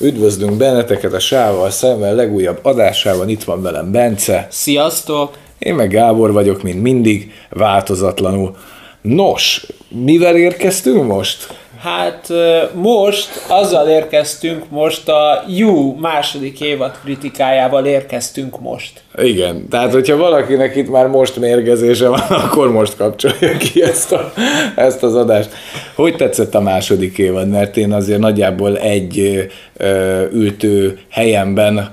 Üdvözlünk benneteket a Sával szemben legújabb adásában. Itt van velem Bence. Sziasztok! Én meg Gábor vagyok, mint mindig, változatlanul. Nos, mivel érkeztünk most? Hát most azzal érkeztünk, most a You második évad kritikájával érkeztünk most. Igen, tehát hogyha valakinek itt már most mérgezése van, akkor most kapcsolja ki ezt, a, ezt az adást. Hogy tetszett a második évad? Mert én azért nagyjából egy ö, ültő helyemben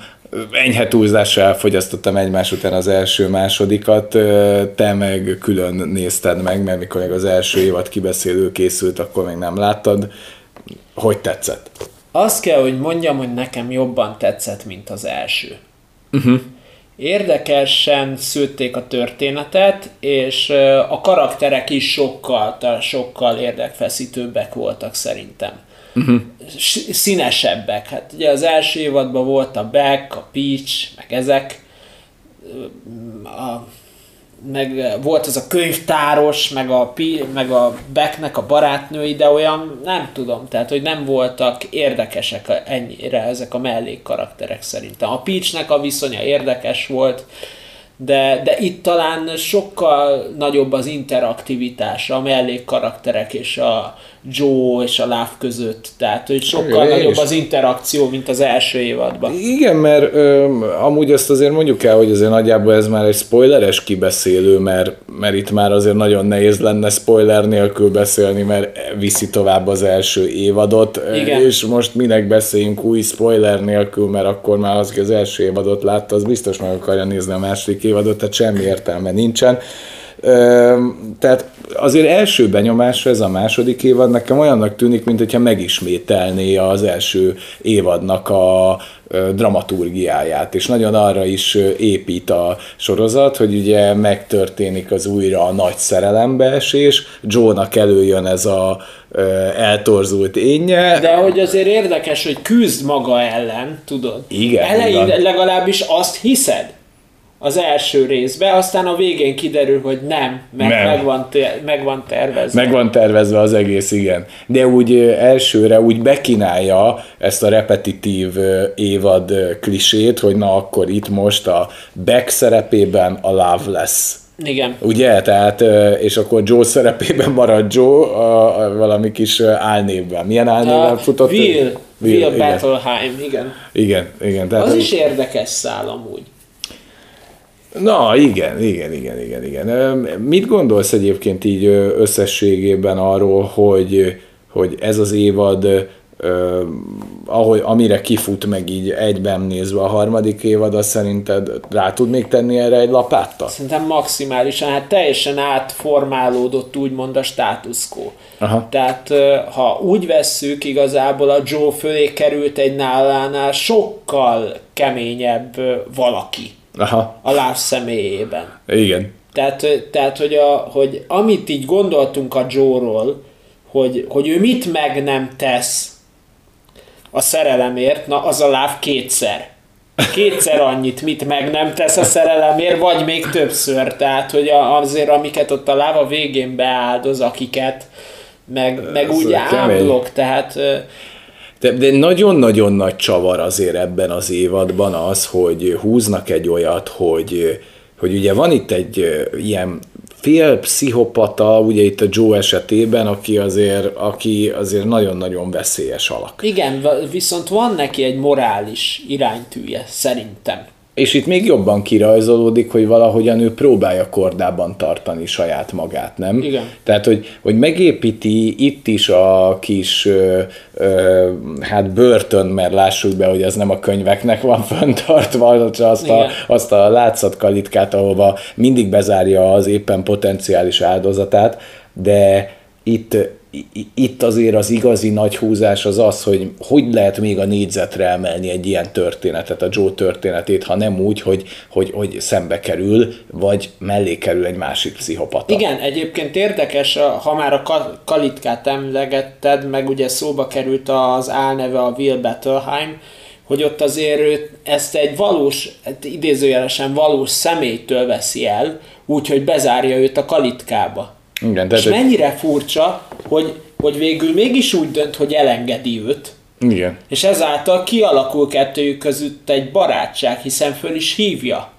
enyhe túlzással elfogyasztottam egymás után az első másodikat, te meg külön nézted meg, mert mikor még az első évad kibeszélő készült, akkor még nem láttad. Hogy tetszett? Azt kell, hogy mondjam, hogy nekem jobban tetszett, mint az első. Uh-huh. Érdekesen szőtték a történetet, és a karakterek is sokkal, sokkal érdekfeszítőbbek voltak szerintem uh-huh. színesebbek. Hát ugye az első évadban volt a Beck, a Peach, meg ezek, a, meg volt az a könyvtáros, meg a, meg a Becknek a barátnői, de olyan nem tudom, tehát hogy nem voltak érdekesek ennyire ezek a mellékkarakterek szerintem. A Peachnek a viszonya érdekes volt, de, de itt talán sokkal nagyobb az interaktivitás a mellékkarakterek és a, Joe és a Love között. Tehát, hogy sokkal Igen, nagyobb az interakció, mint az első évadban. Igen, mert ö, amúgy azt azért mondjuk el, hogy azért nagyjából ez már egy spoileres kibeszélő, mert, mert itt már azért nagyon nehéz lenne spoiler nélkül beszélni, mert viszi tovább az első évadot, Igen. és most minek beszéljünk új spoiler nélkül, mert akkor már az, aki az első évadot látta, az biztos meg akarja nézni a második évadot, tehát semmi értelme nincsen. Tehát azért első benyomásra ez a második évad nekem olyannak tűnik, mint hogyha megismételné az első évadnak a dramaturgiáját, és nagyon arra is épít a sorozat, hogy ugye megtörténik az újra a nagy szerelembeesés, Joe-nak előjön ez a eltorzult énje. De hogy azért érdekes, hogy küzd maga ellen, tudod? Igen. Elején legalábbis azt hiszed, az első részbe, aztán a végén kiderül, hogy nem, meg, nem. Meg, van, meg van tervezve. Meg van tervezve az egész, igen. De úgy elsőre úgy bekínálja ezt a repetitív évad klisét, hogy na akkor itt most a Beck szerepében a Love lesz. Igen. Ugye? Tehát, és akkor Joe szerepében marad Joe a, a valami kis álnévben. Milyen álnévben futott? Will. Will, Will Battleheim, igen. Igen, igen. Tehát az is érdekes szál amúgy. Na, igen, igen, igen, igen, igen. Mit gondolsz egyébként így összességében arról, hogy, hogy ez az évad, ahogy, amire kifut meg így egyben nézve a harmadik évad, az szerinted rá tud még tenni erre egy lapáttal? Szerintem maximálisan, hát teljesen átformálódott úgymond a status quo. Aha. Tehát ha úgy vesszük, igazából a Joe fölé került egy nálánál sokkal keményebb valaki Aha. a láv személyében. Igen. Tehát, tehát hogy, a, hogy amit így gondoltunk a Joe-ról, hogy, hogy ő mit meg nem tesz a szerelemért, na az a láv kétszer. Kétszer annyit mit meg nem tesz a szerelemért, vagy még többször. Tehát, hogy azért amiket ott a láva végén beáldoz, akiket meg, meg úgy ámblok, tehát de, de nagyon-nagyon nagy csavar azért ebben az évadban az, hogy húznak egy olyat, hogy, hogy ugye van itt egy ilyen fél pszichopata, ugye itt a Joe esetében, aki azért, aki azért nagyon-nagyon veszélyes alak. Igen, viszont van neki egy morális iránytűje, szerintem. És itt még jobban kirajzolódik, hogy valahogyan ő próbálja kordában tartani saját magát, nem? Igen. Tehát, hogy, hogy megépíti itt is a kis ö, ö, hát börtön, mert lássuk be, hogy ez nem a könyveknek van föntartva, azt a, azt a látszatkalitkát, ahova mindig bezárja az éppen potenciális áldozatát, de itt itt azért az igazi nagy húzás az az, hogy hogy lehet még a négyzetre emelni egy ilyen történetet, a Joe történetét, ha nem úgy, hogy, hogy, hogy szembe kerül, vagy mellé kerül egy másik pszichopata. Igen, egyébként érdekes, ha már a Kalitkát emlegetted, meg ugye szóba került az álneve a Will Bettelheim, hogy ott azért ő ezt egy valós, hát idézőjelesen valós személytől veszi el, úgyhogy bezárja őt a kalitkába. Igen, tehát és mennyire furcsa, hogy, hogy végül mégis úgy dönt, hogy elengedi őt, Igen. És ezáltal kialakul kettőjük között egy barátság, hiszen föl is hívja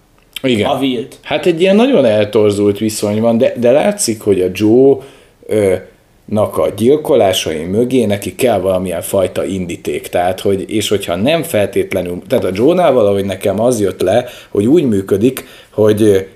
Igen. a Wilt. Hát egy ilyen nagyon eltorzult viszony van, de, de látszik, hogy a Joe ö, nak a gyilkolásai mögé neki kell valamilyen fajta indíték. Tehát, hogy, és hogyha nem feltétlenül, tehát a Joe-nál valahogy nekem az jött le, hogy úgy működik, hogy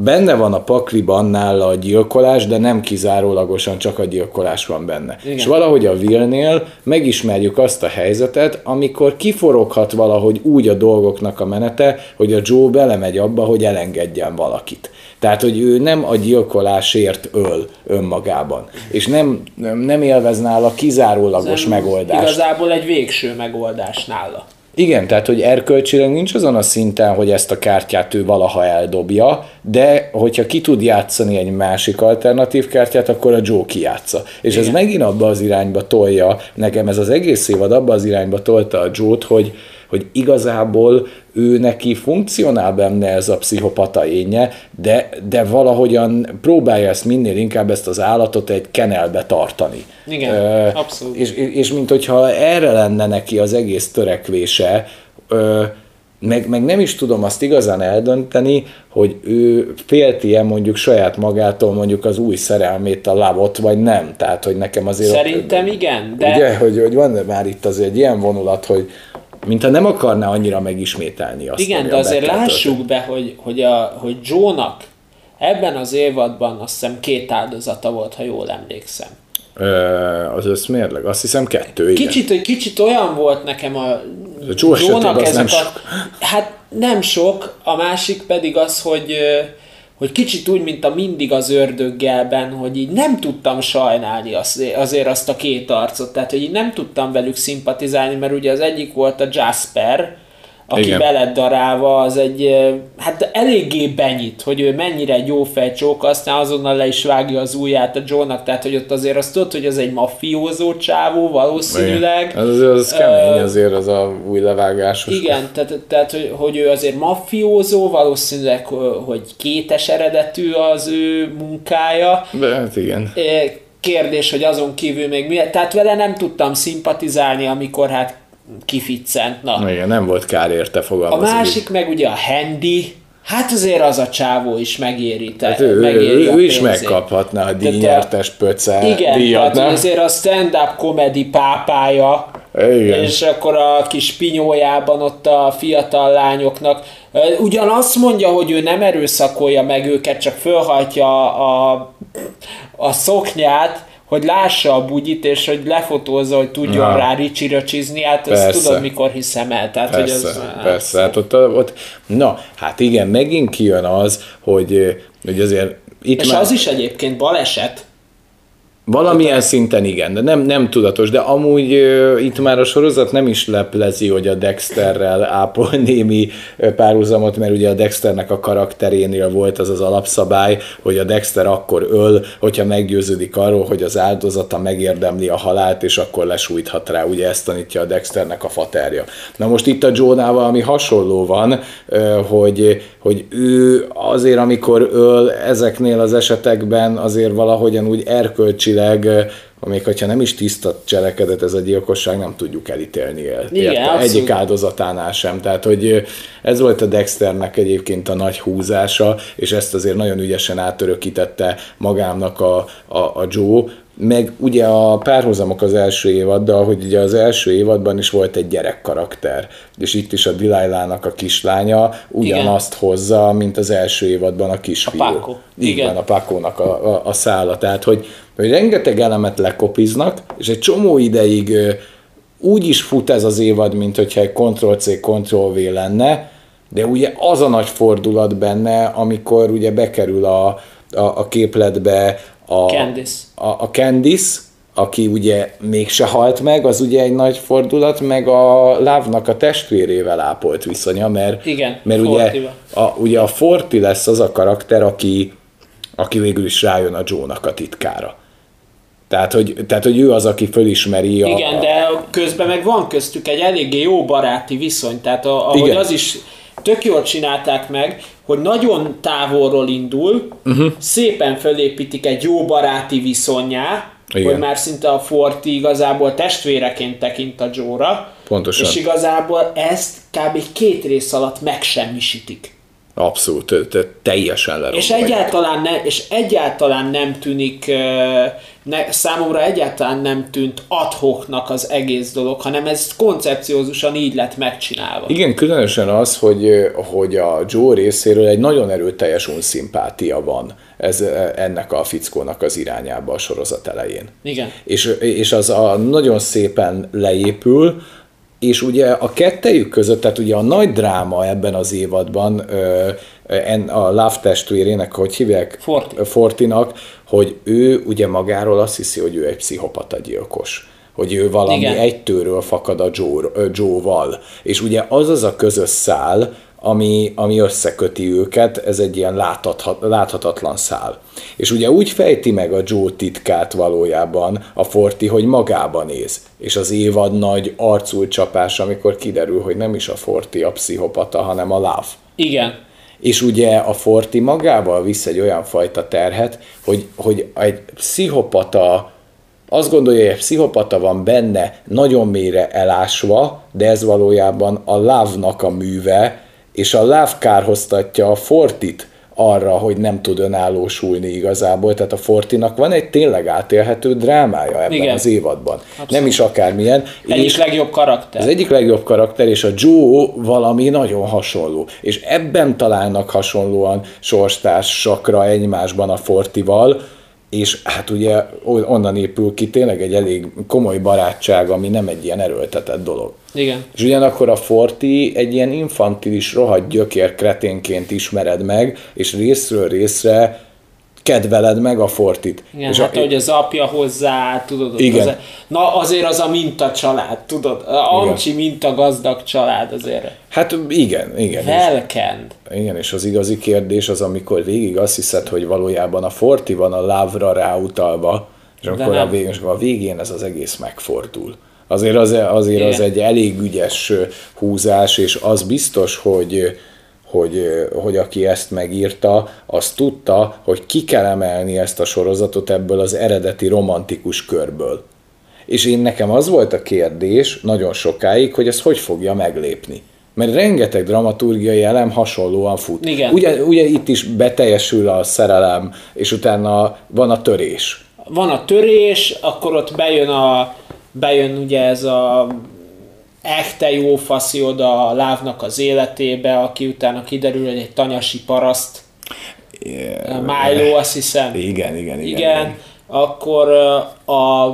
benne van a pakliban nála a gyilkolás, de nem kizárólagosan csak a gyilkolás van benne. Igen. És valahogy a Willnél megismerjük azt a helyzetet, amikor kiforoghat valahogy úgy a dolgoknak a menete, hogy a Joe belemegy abba, hogy elengedjen valakit. Tehát, hogy ő nem a gyilkolásért öl önmagában, és nem, nem élvez nála kizárólagos Nem megoldást. Igazából egy végső megoldás nála. Igen, tehát hogy erkölcsileg nincs azon a szinten, hogy ezt a kártyát ő valaha eldobja, de hogyha ki tud játszani egy másik alternatív kártyát, akkor a Joe kijátsza. És Igen. ez megint abba az irányba tolja, nekem ez az egész évad abba az irányba tolta a Joe-t, hogy, hogy igazából ő neki funkcionál benne ez a pszichopata énje, de, de valahogyan próbálja ezt minél inkább ezt az állatot egy kenelbe tartani. Igen, Ö, abszolút. És, és mint hogyha erre lenne neki az egész törekvése, ö, meg, meg nem is tudom azt igazán eldönteni, hogy ő félti-e mondjuk saját magától mondjuk az új szerelmét, a lavot, vagy nem. Tehát, hogy nekem azért... Szerintem igen, de Ugye, hogy, hogy van már itt azért egy ilyen vonulat, hogy mintha nem akarná annyira megismételni azt, igen, de azért lássuk be, hogy, hogy, a, hogy Joe-nak ebben az évadban azt hiszem két áldozata volt, ha jól emlékszem. Az összmérleg? Azt hiszem kettő, igen. Kicsit, olyan volt nekem a A Joe az nem a, sok. Hát nem sok, a másik pedig az, hogy hogy kicsit úgy, mint a mindig az ördöggelben, hogy így nem tudtam sajnálni az, azért azt a két arcot, tehát hogy így nem tudtam velük szimpatizálni, mert ugye az egyik volt a Jasper, aki Igen. beled darálva, az egy, hát eléggé benyit, hogy ő mennyire egy jó fejcsók, aztán azonnal le is vágja az ujját a Joe-nak, tehát hogy ott azért azt tudod, hogy az egy mafiózó csávó valószínűleg. Igen. Az, az kemény azért az a új levágásos. igen, tehát, tehát hogy, hogy ő azért mafiózó, valószínűleg, hogy kétes eredetű az ő munkája. De hát igen. Eh, Kérdés, hogy azon kívül még mi, tehát vele nem tudtam szimpatizálni, amikor hát kificcent. Na. Igen, nem volt kár érte A fogalmazni. másik meg ugye a Handy, hát azért az a csávó is megéri. Te, Hát ő, megéri ő, a ő is pénzét. megkaphatná a a- díjnyertes pöce Igen, díjat, tehát azért a stand-up comedy pápája, Igen. és akkor a kis pinyójában ott a fiatal lányoknak, ö, ugyan azt mondja, hogy ő nem erőszakolja meg őket, csak fölhajtja a, a szoknyát, hogy lássa a bugyit, és hogy lefotózza, hogy tudjon Na. rá ricsiröcsizni, hát ezt Persze. tudod, mikor hiszem el. Tehát, hogy Persze, ez, persze. Hát ott, ott, na, hát igen, megint kijön az, hogy, hogy azért itt És már az is egyébként baleset, valamilyen szinten igen, de nem, nem tudatos, de amúgy itt már a sorozat nem is leplezi, hogy a Dexterrel ápol némi párhuzamot, mert ugye a Dexternek a karakterénél volt az az alapszabály, hogy a Dexter akkor öl, hogyha meggyőződik arról, hogy az áldozata megérdemli a halált, és akkor lesújthat rá, ugye ezt tanítja a Dexternek a faterja. Na most itt a Joe-nál valami hasonló van, ö, hogy, hogy ő azért, amikor öl ezeknél az esetekben azért valahogyan úgy erkölcsileg, ö, még hogyha nem is tiszta cselekedet ez a gyilkosság, nem tudjuk elítélni el. Igen, Érte? Egyik áldozatánál sem. Tehát, hogy ez volt a Dexternek egyébként a nagy húzása, és ezt azért nagyon ügyesen átörökítette magának a, a, a Joe, meg ugye a párhuzamok az első évaddal, hogy ugye az első évadban is volt egy gyerek karakter, és itt is a Delilah-nak a kislánya ugyanazt hozza, mint az első évadban a kisfiú. A Paco. Igen. van, a Pakónak a, a, a szála. Tehát, hogy, hogy rengeteg elemet lekopiznak, és egy csomó ideig úgy is fut ez az évad, mint hogyha egy Ctrl-C, Ctrl-V lenne, de ugye az a nagy fordulat benne, amikor ugye bekerül a, a, a képletbe a, Candice. a, a Candice, aki ugye mégse halt meg, az ugye egy nagy fordulat, meg a Lávnak a testvérével ápolt viszonya, mert, Igen, mert ugye a, ugye a Forti lesz az a karakter, aki, aki végül is rájön a Joe-nak a titkára. Tehát hogy, tehát, hogy ő az, aki fölismeri a... Igen, de közben meg van köztük egy eléggé jó baráti viszony, tehát a, ahogy Igen. az is tök jól csinálták meg, hogy nagyon távolról indul, uh-huh. szépen fölépítik egy jó baráti viszonyá, Igen. hogy már szinte a Forti igazából testvéreként tekint a Joe-ra, Pontosan. és igazából ezt kb. két rész alatt megsemmisítik. Abszolút, te- te- teljesen lerombolják. És egyáltalán, ne, és egyáltalán nem tűnik, ne, számomra egyáltalán nem tűnt adhoknak az egész dolog, hanem ez koncepciózusan így lett megcsinálva. Igen, különösen az, hogy, hogy a Joe részéről egy nagyon erőteljes unszimpátia van ez, ennek a fickónak az irányába a sorozat elején. Igen. És, és az a nagyon szépen leépül, és ugye a kettejük között, tehát ugye a nagy dráma ebben az évadban a Love testvérének, hogy hívják? Forti. Fortinak, hogy ő ugye magáról azt hiszi, hogy ő egy pszichopata gyilkos hogy ő valami Igen. egy tőről fakad a Joe-val. És ugye az az a közös szál, ami, ami összeköti őket, ez egy ilyen láthathat, láthatatlan szál. És ugye úgy fejti meg a Joe titkát valójában a Forti, hogy magába néz. És az évad nagy arcul csapás, amikor kiderül, hogy nem is a Forti a pszichopata, hanem a Love. Igen. És ugye a Forti magával visz egy olyan fajta terhet, hogy, hogy egy pszichopata, azt gondolja, hogy egy pszichopata van benne nagyon mélyre elásva, de ez valójában a Love-nak a műve, és a Love kárhoztatja a Fortit arra, hogy nem tud önállósulni igazából. Tehát a Fortinak van egy tényleg átélhető drámája ebben Igen. az évadban. Nem is akármilyen. Egyik és- legjobb karakter. az egyik legjobb karakter, és a Joe valami nagyon hasonló. És ebben találnak hasonlóan sorstársakra egymásban a Fortival, és hát ugye onnan épül ki tényleg egy elég komoly barátság, ami nem egy ilyen erőltetett dolog. Igen. És ugyanakkor a Forti egy ilyen infantilis, rohadt gyökér kreténként ismered meg, és részről részre kedveled meg a Fortit. Igen, és hát a, hogy az apja hozzá, tudod, Igen. Az, na azért az a minta család, tudod, a Amcsi minta gazdag család azért. hát igen, igen. és- Felkend. Igen, és az igazi kérdés az, amikor végig azt hiszed, hogy valójában a Forti van a lávra ráutalva, és amikor a nem. végén, akkor a végén ez az egész megfordul. Azért az, azért az egy elég ügyes húzás, és az biztos, hogy hogy, hogy aki ezt megírta, az tudta, hogy ki kell emelni ezt a sorozatot ebből az eredeti romantikus körből. És én nekem az volt a kérdés nagyon sokáig, hogy ezt hogy fogja meglépni. Mert rengeteg dramaturgiai elem hasonlóan fut. Igen. Ugye, ugye itt is beteljesül a szerelem, és utána van a törés. Van a törés, akkor ott bejön a bejön ugye ez a echte jó faszi oda a lávnak az életébe, aki utána kiderül, hogy egy tanyasi paraszt, Milo, azt hiszem. Igen, igen, igen. Igen, akkor a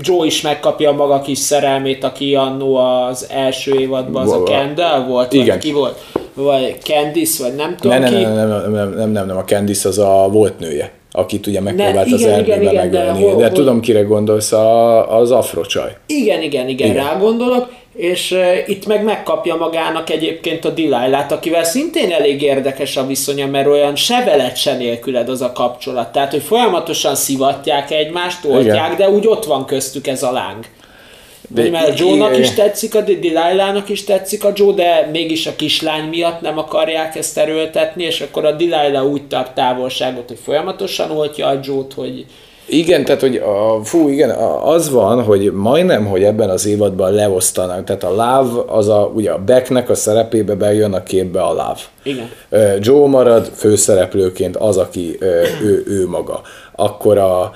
Joe is megkapja maga kis szerelmét, aki annó az első évadban az a Kendall volt, Igen. vagy ki volt? Vagy Candice, vagy nem Ne, tudom ne, ki. ne, nem, nem, nem, nem, nem, nem, a Candice az a volt nője, akit ugye megpróbált az igen, igen, erdőben igen, de megölni. hol- De hol- tudom, kire gondolsz, a, az afrocsaj. Igen, igen, igen, igen, rá gondolok, és uh, itt meg megkapja magának egyébként a Delilah-t, akivel szintén elég érdekes a viszonya, mert olyan se veled, se nélküled az a kapcsolat. Tehát, hogy folyamatosan szivatják egymást, oltják, de úgy ott van köztük ez a láng. De mert Joe-nak igen. is tetszik, a Delilah-nak is tetszik a Joe, de mégis a kislány miatt nem akarják ezt erőltetni, és akkor a Delilah úgy tart távolságot, hogy folyamatosan oltja a Joe-t, hogy Igen, tehát hogy a, fú, igen, az van, hogy majdnem, hogy ebben az évadban leosztanak. Tehát a Love, az a, ugye a Becknek a szerepébe bejön a képbe a Love. Igen. Joe marad főszereplőként az, aki ő, ő maga. Akkor a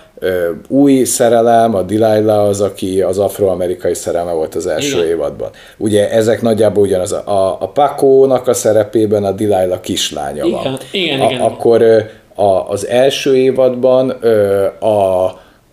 új szerelem, a Delilah az, aki az afroamerikai szerelme volt az első Igen. évadban. Ugye ezek nagyjából ugyanaz. A, a Paco-nak a szerepében a Delilah kislánya Igen, van. igen, a, igen. Akkor a, az első évadban ö, a,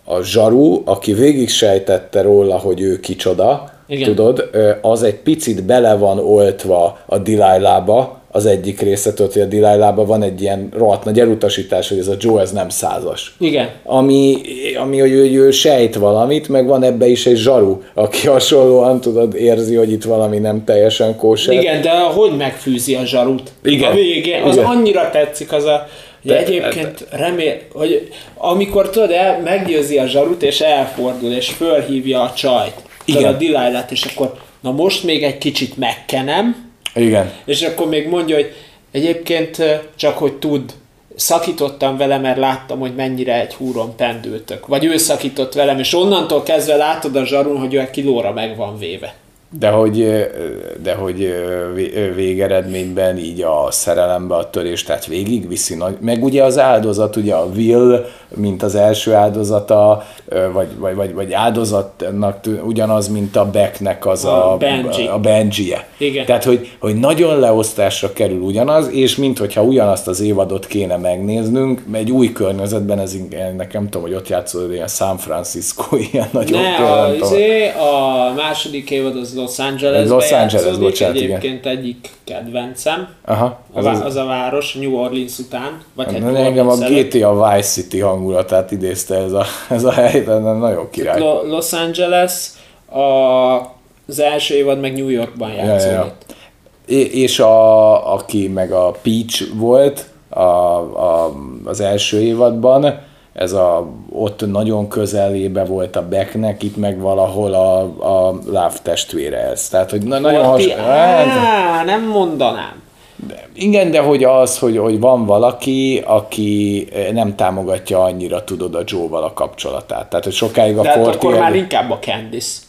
a Zsaru, aki végig sejtette róla, hogy ő kicsoda, Igen. tudod, ö, az egy picit bele van oltva a Delilah-ba, az egyik része, tudod, hogy a Delilah-ba van egy ilyen rohadt nagy elutasítás, hogy ez a Joe ez nem százas. igen, Ami, ami hogy ő, ő sejt valamit, meg van ebbe is egy zsaru, aki hasonlóan tudod, érzi, hogy itt valami nem teljesen kóser. Igen, de hogy megfűzi a zsarut? Igen. A végén, az Igen. annyira tetszik az a... De egyébként remél, hogy amikor tudod, el, meggyőzi a zsarut, és elfordul, és fölhívja a csajt, Igen. a Delilah-t, és akkor na most még egy kicsit megkenem, Igen. és akkor még mondja, hogy egyébként csak hogy tud, szakítottam vele, mert láttam, hogy mennyire egy húron pendültök. Vagy ő szakított velem, és onnantól kezdve látod a zsarun, hogy ő egy kilóra meg van véve. De hogy, de hogy végeredményben így a szerelembe a törés, tehát végigviszi nagy, meg ugye az áldozat, ugye a Will, mint az első áldozata, vagy, vagy, vagy, vagy áldozatnak ugyanaz, mint a Becknek az a, a, Benji. a. Igen. Tehát, hogy, hogy nagyon leosztásra kerül ugyanaz, és minthogyha ugyanazt az évadot kéne megnéznünk, egy új környezetben, ez nekem tudom, hogy ott játszódott ilyen San Francisco, ilyen nagyon ne, a, izé, a második évad az Los Angeles Los Angeles, bocsánat, egyébként igen. egyik kedvencem. Aha, az, az, az, a város, New Orleans után. Vagy hát engem a GTA Vice City hangulatát idézte ez a, ez a hely, de nagyon király. Los Angeles, a, az első évad meg New Yorkban játszódott. Ja, ja. És a, aki meg a Peach volt a, a, az első évadban, ez a, ott nagyon közelébe volt a Becknek, itt meg valahol a, a Love testvére ez. Tehát, hogy na, nagyon has... Á, nem mondanám. De, igen, de hogy az, hogy, hogy van valaki, aki nem támogatja annyira, tudod, a Joe-val a kapcsolatát. Tehát, hogy sokáig a de hát akkor már inkább a Candice.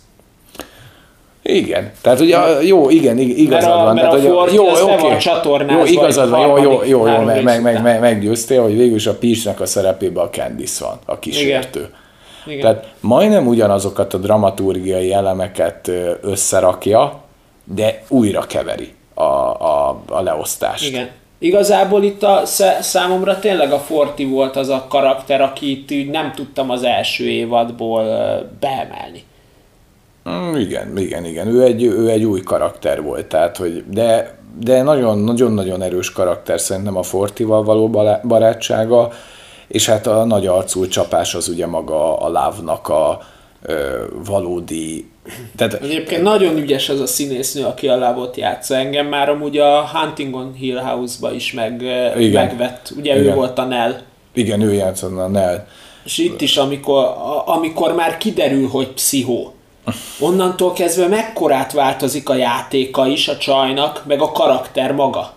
Igen, tehát ugye jó, igen, igazad van. Mert tehát, a hogy, jó, oké, okay. jó, igazad van, jó, jó, jó, jó meg, meg, meg, meg, meggyőztél, hogy végül is a Peachnek a szerepében a Candice van, a kísértő. Igen. Igen. Tehát majdnem ugyanazokat a dramaturgiai elemeket összerakja, de újra keveri a, a, a leosztást. Igen. Igazából itt a, számomra tényleg a Forti volt az a karakter, akit nem tudtam az első évadból beemelni. Mm, igen, igen, igen. Ő egy, ő egy új karakter volt, tehát, hogy de, de nagyon-nagyon erős karakter szerintem a Fortival való barátsága, és hát a nagy arcú csapás az ugye maga a Lávnak a ö, valódi tehát, Egyébként nagyon ügyes az a színésznő, aki a lávot játsza. Engem már amúgy a Huntington Hill House-ba is meg, igen, megvett. Ugye igen. ő volt a Nell. Igen, ő játszott a Nell. És itt is, amikor, amikor már kiderül, hogy pszichó, onnantól kezdve mekkorát változik a játéka is a csajnak, meg a karakter maga.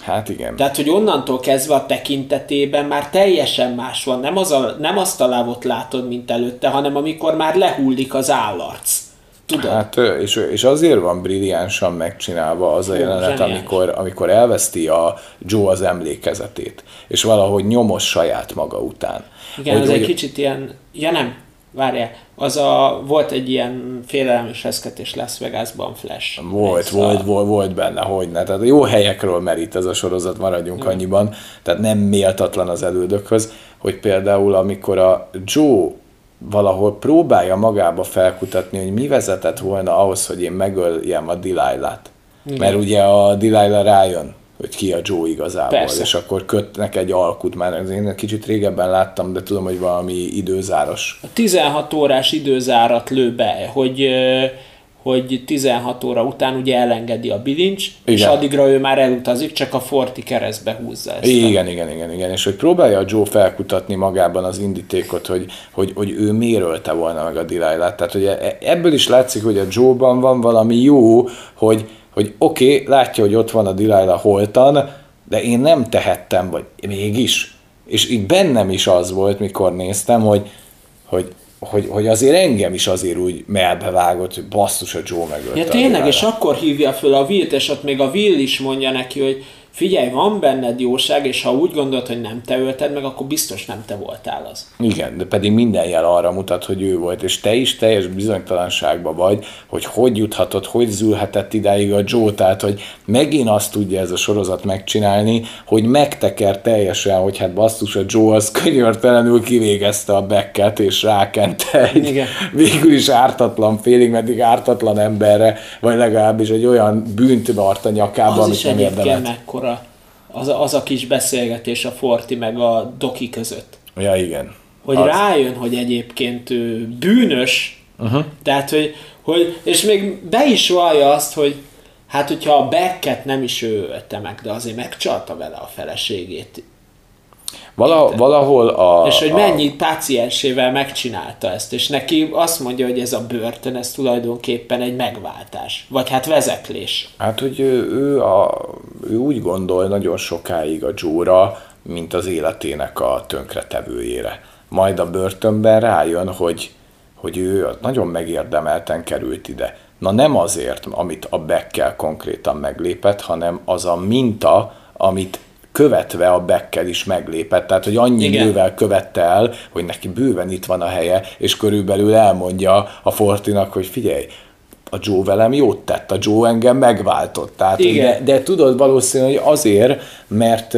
Hát igen. Tehát, hogy onnantól kezdve a tekintetében már teljesen más van. Nem, az a, nem azt a lávot látod, mint előtte, hanem amikor már lehullik az állarc. Tudod? Hát, és, és azért van brilliánsan megcsinálva az a jelenet, amikor, amikor elveszti a Joe az emlékezetét, és valahogy nyomos saját maga után. Igen, hogy, ez hogy... egy kicsit ilyen, ja nem, várjál, az a, volt egy ilyen félelmes reszketés Las Vegasban Flash. Volt, volt, a... volt, volt benne, hogy ne. Tehát jó helyekről merít ez a sorozat, maradjunk mm. annyiban. Tehát nem méltatlan az elődökhöz, hogy például amikor a Joe valahol próbálja magába felkutatni, hogy mi vezetett volna ahhoz, hogy én megöljem a Delilah-t. Mert ugye a Delilah rájön hogy ki a Joe igazából, Persze. és akkor kötnek egy alkut, már én kicsit régebben láttam, de tudom, hogy valami időzáros. A 16 órás időzárat lő be, hogy hogy 16 óra után ugye elengedi a bilincs, igen. és addigra ő már elutazik, csak a Forti keresztbe húzza ezt. Igen, a... igen, igen, igen, és hogy próbálja a Joe felkutatni magában az indítékot, hogy, hogy, hogy ő miért ölte volna meg a Delilah. Tehát hogy e- ebből is látszik, hogy a Joe-ban van valami jó, hogy, hogy oké, okay, látja, hogy ott van a Delilah holtan, de én nem tehettem, vagy mégis. És így bennem is az volt, mikor néztem, hogy, hogy, hogy, hogy azért engem is azért úgy melbevágott, hogy basszus a Joe megölte. Ja tényleg, és akkor hívja föl a Will-t, és ott még a Will is mondja neki, hogy figyelj, van benned jóság, és ha úgy gondolod, hogy nem te ölted meg, akkor biztos nem te voltál az. Igen, de pedig minden jel arra mutat, hogy ő volt, és te is teljes bizonytalanságban vagy, hogy hogy juthatott, hogy zülhetett idáig a Joe, tehát hogy megint azt tudja ez a sorozat megcsinálni, hogy megteker teljesen, hogy hát basszus a Joe az könyörtelenül kivégezte a bekket, és rákente egy Igen. végül is ártatlan, félig meddig ártatlan emberre, vagy legalábbis egy olyan bűnt a nyakába, amit nem érdemelt mekkora az a, az a kis beszélgetés a Forti meg a Doki között. Ja, igen. Hogy az. rájön, hogy egyébként ő bűnös, uh-huh. tehát, hogy, hogy, és még be is vallja azt, hogy hát, hogyha a Becket nem is ő ölte meg, de azért megcsalta vele a feleségét Vala, valahol a... És hogy mennyi a... páciensével megcsinálta ezt, és neki azt mondja, hogy ez a börtön, ez tulajdonképpen egy megváltás, vagy hát vezeklés. Hát, hogy ő, ő, a, ő úgy gondol nagyon sokáig a Jóra, mint az életének a tönkretevőjére. Majd a börtönben rájön, hogy, hogy ő nagyon megérdemelten került ide. Na nem azért, amit a Beckkel konkrétan meglépett, hanem az a minta, amit követve a Beckkel is meglépett. Tehát, hogy annyi Igen. idővel követte el, hogy neki bőven itt van a helye, és körülbelül elmondja a Fortinak, hogy figyelj, a Joe velem jót tett, a Joe engem megváltott. Tehát, Igen. De, de tudod valószínűleg azért, mert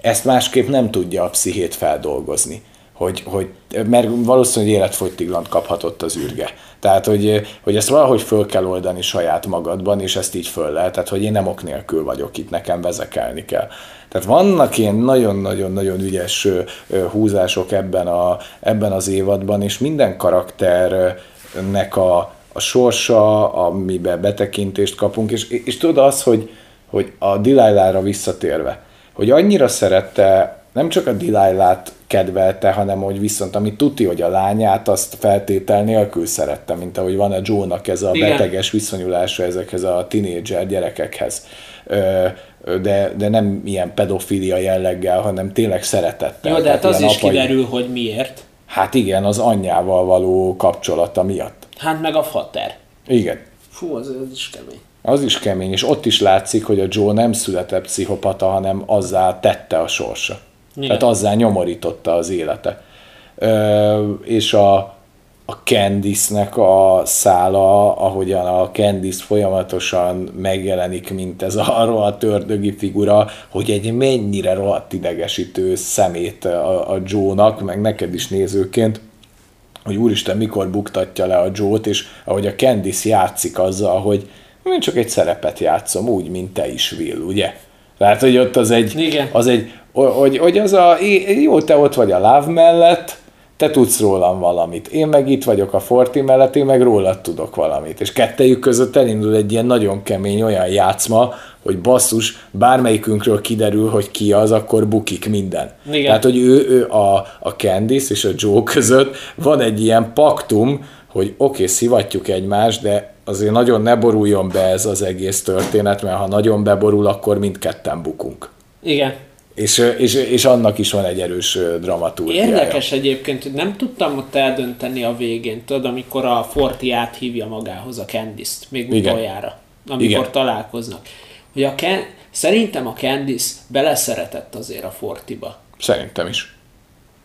ezt másképp nem tudja a pszichét feldolgozni. Hogy, hogy, mert valószínűleg életfogytiglant kaphatott az űrge. Tehát, hogy, hogy ezt valahogy föl kell oldani saját magadban, és ezt így föl lehet. Tehát, hogy én nem ok nélkül vagyok itt, nekem vezekelni kell. Tehát vannak ilyen nagyon-nagyon-nagyon ügyes húzások ebben, a, ebben az évadban, és minden karakternek a, a sorsa, amiben betekintést kapunk, és, és tudod az, hogy, hogy a Delilah-ra visszatérve, hogy annyira szerette, nem csak a Delilah-t kedvelte, hanem hogy viszont amit tuti, hogy a lányát, azt feltétel nélkül szerette, mint ahogy van a Joe-nak ez a Igen. beteges viszonyulása ezekhez a tinédzser gyerekekhez. De, de nem ilyen pedofilia jelleggel, hanem tényleg szeretettel. Jó, de hát az is apai... kiderül, hogy miért. Hát igen, az anyjával való kapcsolata miatt. Hát meg a fater. Igen. Fú, az, az is kemény. Az is kemény, és ott is látszik, hogy a Joe nem született pszichopata, hanem azzá tette a sorsa. Igen. Tehát azzá nyomorította az élete. Ö, és a, a Candice-nek a szála, ahogyan a Candice folyamatosan megjelenik, mint ez a rohadt ördögi figura, hogy egy mennyire rohadt idegesítő szemét a, a Joe-nak, meg neked is nézőként, hogy úristen, mikor buktatja le a Joe-t, és ahogy a Candice játszik azzal, hogy én csak egy szerepet játszom, úgy, mint te is, Will, ugye? Tehát, hogy ott az egy, Igen. az egy hogy, hogy az a, jó, te ott vagy a Love mellett, te tudsz rólam valamit. Én meg itt vagyok a Forti mellett, én meg rólad tudok valamit. És kettejük között elindul egy ilyen nagyon kemény olyan játszma, hogy basszus, bármelyikünkről kiderül, hogy ki az, akkor bukik minden. Igen. Tehát, hogy ő, ő a, a Candice és a Joe között van egy ilyen paktum, hogy oké, okay, szivatjuk egymást, de azért nagyon ne boruljon be ez az egész történet, mert ha nagyon beborul, akkor mindketten bukunk. Igen. És, és, és annak is van egy erős dramaturgiája. Érdekes egyébként, hogy nem tudtam ott eldönteni a végén, tudod, amikor a Forti áthívja magához a Candice-t, még Igen. utoljára, amikor Igen. találkoznak. Hogy a Ken, szerintem a Candice beleszeretett azért a Fortiba. Szerintem is.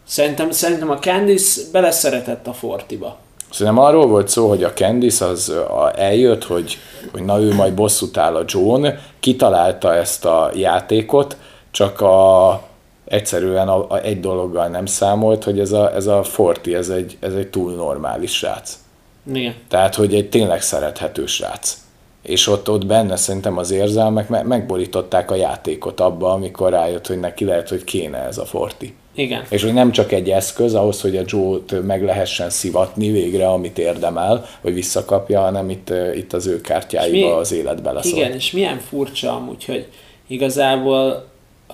Szerintem, szerintem a Candice beleszeretett a Fortiba. Szerintem arról volt szó, hogy a Candice az eljött, hogy, hogy na ő majd bosszút áll a John, kitalálta ezt a játékot, csak a, egyszerűen a, a, egy dologgal nem számolt, hogy ez a, ez a Forti, ez egy, ez egy túl normális srác. Igen. Tehát, hogy egy tényleg szerethető srác. És ott, ott benne szerintem az érzelmek me- megborították a játékot abba, amikor rájött, hogy neki lehet, hogy kéne ez a Forti. Igen. És hogy nem csak egy eszköz ahhoz, hogy a Joe-t meg lehessen szivatni végre, amit érdemel, hogy visszakapja, hanem itt, itt az ő kártyáiba mi, az életbe lesz. Igen, és milyen furcsa amúgy, hogy igazából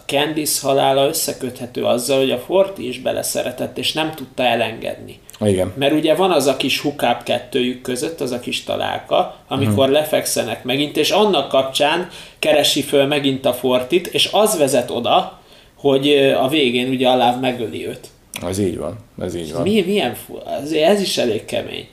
Candice halála összeköthető azzal, hogy a Forti is beleszeretett, és nem tudta elengedni. Igen. Mert ugye van az a kis hukább kettőjük között, az a kis találka, amikor uh-huh. lefekszenek megint, és annak kapcsán keresi föl megint a Fortit, és az vezet oda, hogy a végén ugye a láv megöli őt. Ez így van, ez így van. Mi, milyen fu- ez, ez is elég kemény.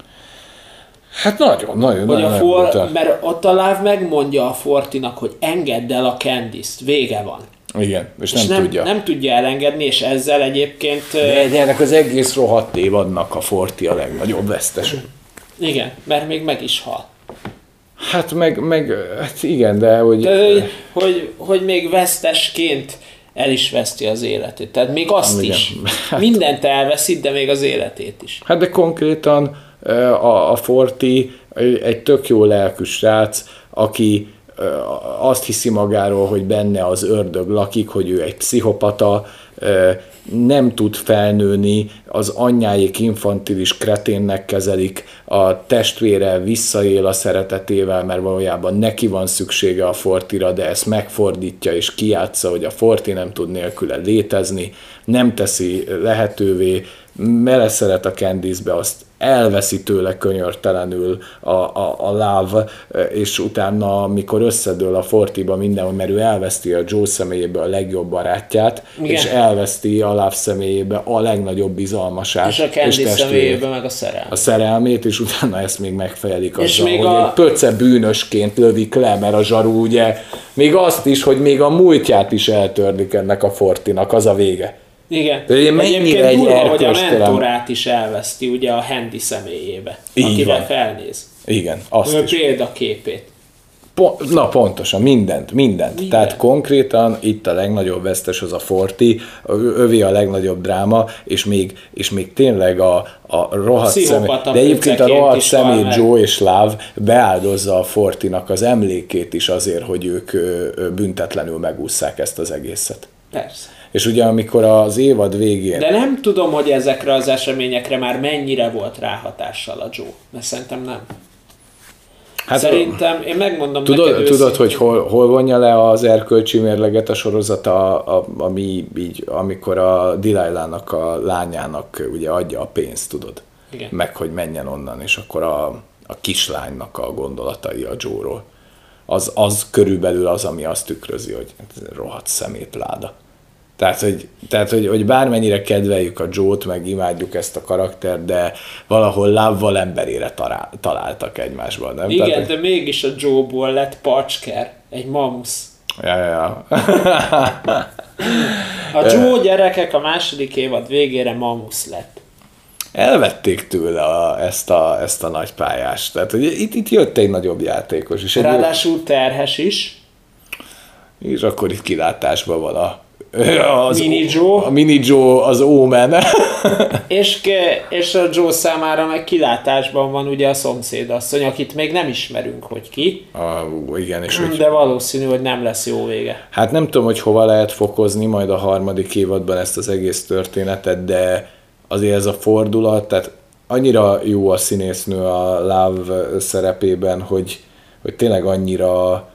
Hát nagyon, nagyon, hogy nagyon, a for, Mert ott a láv megmondja a Fortinak, hogy engedd el a Candice-t, vége van. Igen, és, és nem, nem tudja. Nem tudja elengedni, és ezzel egyébként... De, de ennek az egész rohadt évadnak a Forti a legnagyobb vesztes. Igen, mert még meg is hal. Hát meg, meg hát igen, de hogy... De, hogy, hogy, hogy még vesztesként el is veszti az életét. Tehát még azt igen. is. Hát, Mindent elveszít, de még az életét is. Hát de konkrétan a, a Forti egy tök jó lelkű srác, aki azt hiszi magáról, hogy benne az ördög lakik, hogy ő egy pszichopata, nem tud felnőni, az anyjáik infantilis kreténnek kezelik, a testvére visszaél a szeretetével, mert valójában neki van szüksége a Fortira, de ezt megfordítja és kiátsza, hogy a Forti nem tud nélküle létezni, nem teszi lehetővé, szeret a Candice-be, azt elveszi tőle könyörtelenül a, a, a láv, és utána, amikor összedől a Fortiba mindenhol, mert ő elveszti a Joe személyébe a legjobb barátját, Igen. és elveszti a láv személyébe a legnagyobb bizalmasát. És a Candy testvérét személyében meg a szerelem. a szerelmét, és utána ezt még megfejelik És azzal, még hogy a- egy pöce bűnösként lövik le, mert a zsaru ugye, még azt is, hogy még a múltját is eltörlik ennek a Fortinak, az a vége. Igen. De ugye mennyire egy durva, hogy a mentorát is elveszti, ugye a Handy személyébe, Így akire van. felnéz. Igen, azt Ő is. példaképét. Po- na pontosan, mindent, mindent. Minden. Tehát konkrétan itt a legnagyobb vesztes az a Forti, övé a legnagyobb dráma, és még, és még tényleg a, a rohadt személy, de egyébként a rohadt személy. Joe és Láv beáldozza a Fortinak az emlékét is azért, hogy ők büntetlenül megúszszák ezt az egészet. Persze. És ugye amikor az évad végén De nem tudom, hogy ezekre az eseményekre már mennyire volt ráhatással a Joe. Mert szerintem nem. Hát, Szerintem, én megmondom Tudod, neked tudod őszintén, hogy hol, hol vonja le az erkölcsi mérleget a sorozata, a, ami így, amikor a Delilah-nak a lányának ugye adja a pénzt, tudod? Igen. Meg hogy menjen onnan, és akkor a, a kislánynak a gondolatai a Joe-ról. Az, az körülbelül az, ami azt tükrözi, hogy ez rohadt szemétláda. Tehát, hogy, tehát hogy, hogy bármennyire kedveljük a Joe-t, meg imádjuk ezt a karaktert, de valahol lábval emberére talál, találtak egymásban, nem? Igen, Tehát, de mégis a Joe-ból lett pacsker, egy mamusz. Ja, ja, ja. A Joe gyerekek a második évad végére mamusz lett. Elvették tőle a, ezt, a, ezt a nagy pályást. Tehát, hogy itt, itt jött egy nagyobb játékos, és, Ráadásul terhes is. és akkor itt kilátásban van a, az, Mini Joe. A Mini Joe, az Omen. És, ke- és a Joe számára meg kilátásban van ugye a szomszédasszony, akit még nem ismerünk, hogy ki, a, igen, és hogy, de valószínű, hogy nem lesz jó vége. hát nem tudom, hogy hova lehet fokozni majd a harmadik évadban ezt az egész történetet, de azért ez a fordulat, tehát annyira jó a színésznő a Love szerepében, hogy, hogy tényleg annyira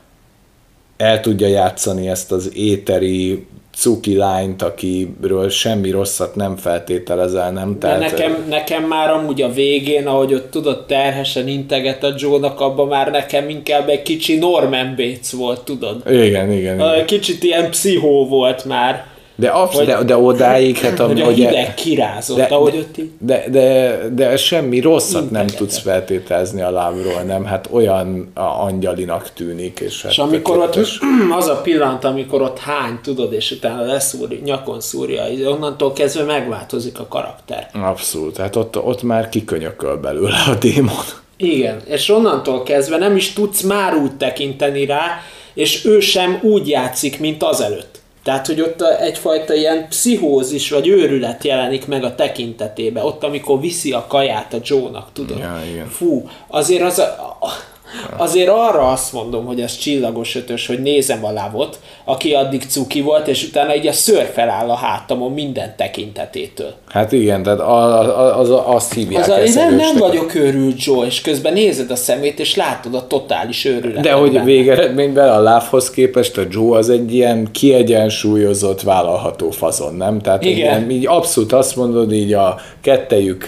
el tudja játszani ezt az éteri cuki lányt, akiről semmi rosszat nem feltételezel, nem? De Tehát, nekem, nekem már amúgy a végén, ahogy ott tudod, terhesen integet a Joe-nak, abban már nekem inkább egy kicsi Norman Bates volt, tudod? Igen, igen, igen. Kicsit ilyen pszichó volt már, De, absz- de, de odáig, hát hogy a hogy hideg kirázott, de, ahogy de, ott így. de, de, de semmi rosszat nem Integetett. tudsz feltételezni a lábról, nem? Hát olyan a angyalinak tűnik, és hát És amikor ott, az a pillanat, amikor ott hány, tudod, és utána leszúr, nyakon szúrja, onnantól kezdve megváltozik a karakter. Abszolút, hát ott, ott már kikönyököl belőle a démon. Igen, és onnantól kezdve nem is tudsz már úgy tekinteni rá, és ő sem úgy játszik, mint azelőtt. Tehát, hogy ott egyfajta ilyen pszichózis vagy őrület jelenik meg a tekintetébe. Ott, amikor viszi a kaját a Joe-nak, tudod? Ja, igen. Fú, azért az a, Azért arra azt mondom, hogy ez csillagos ötös, hogy nézem a lávot, aki addig cuki volt, és utána így a szőr feláll a hátamon minden tekintetétől. Hát igen, tehát a, a, az, azt hívják Az én nem, nem vagyok őrült Joe, és közben nézed a szemét, és látod a totális őrületet. De hogy benne. végeredményben a lávhoz képest a Joe az egy ilyen kiegyensúlyozott, vállalható fazon, nem? Tehát egy Igen. ilyen, így abszolút azt mondod így a kettejük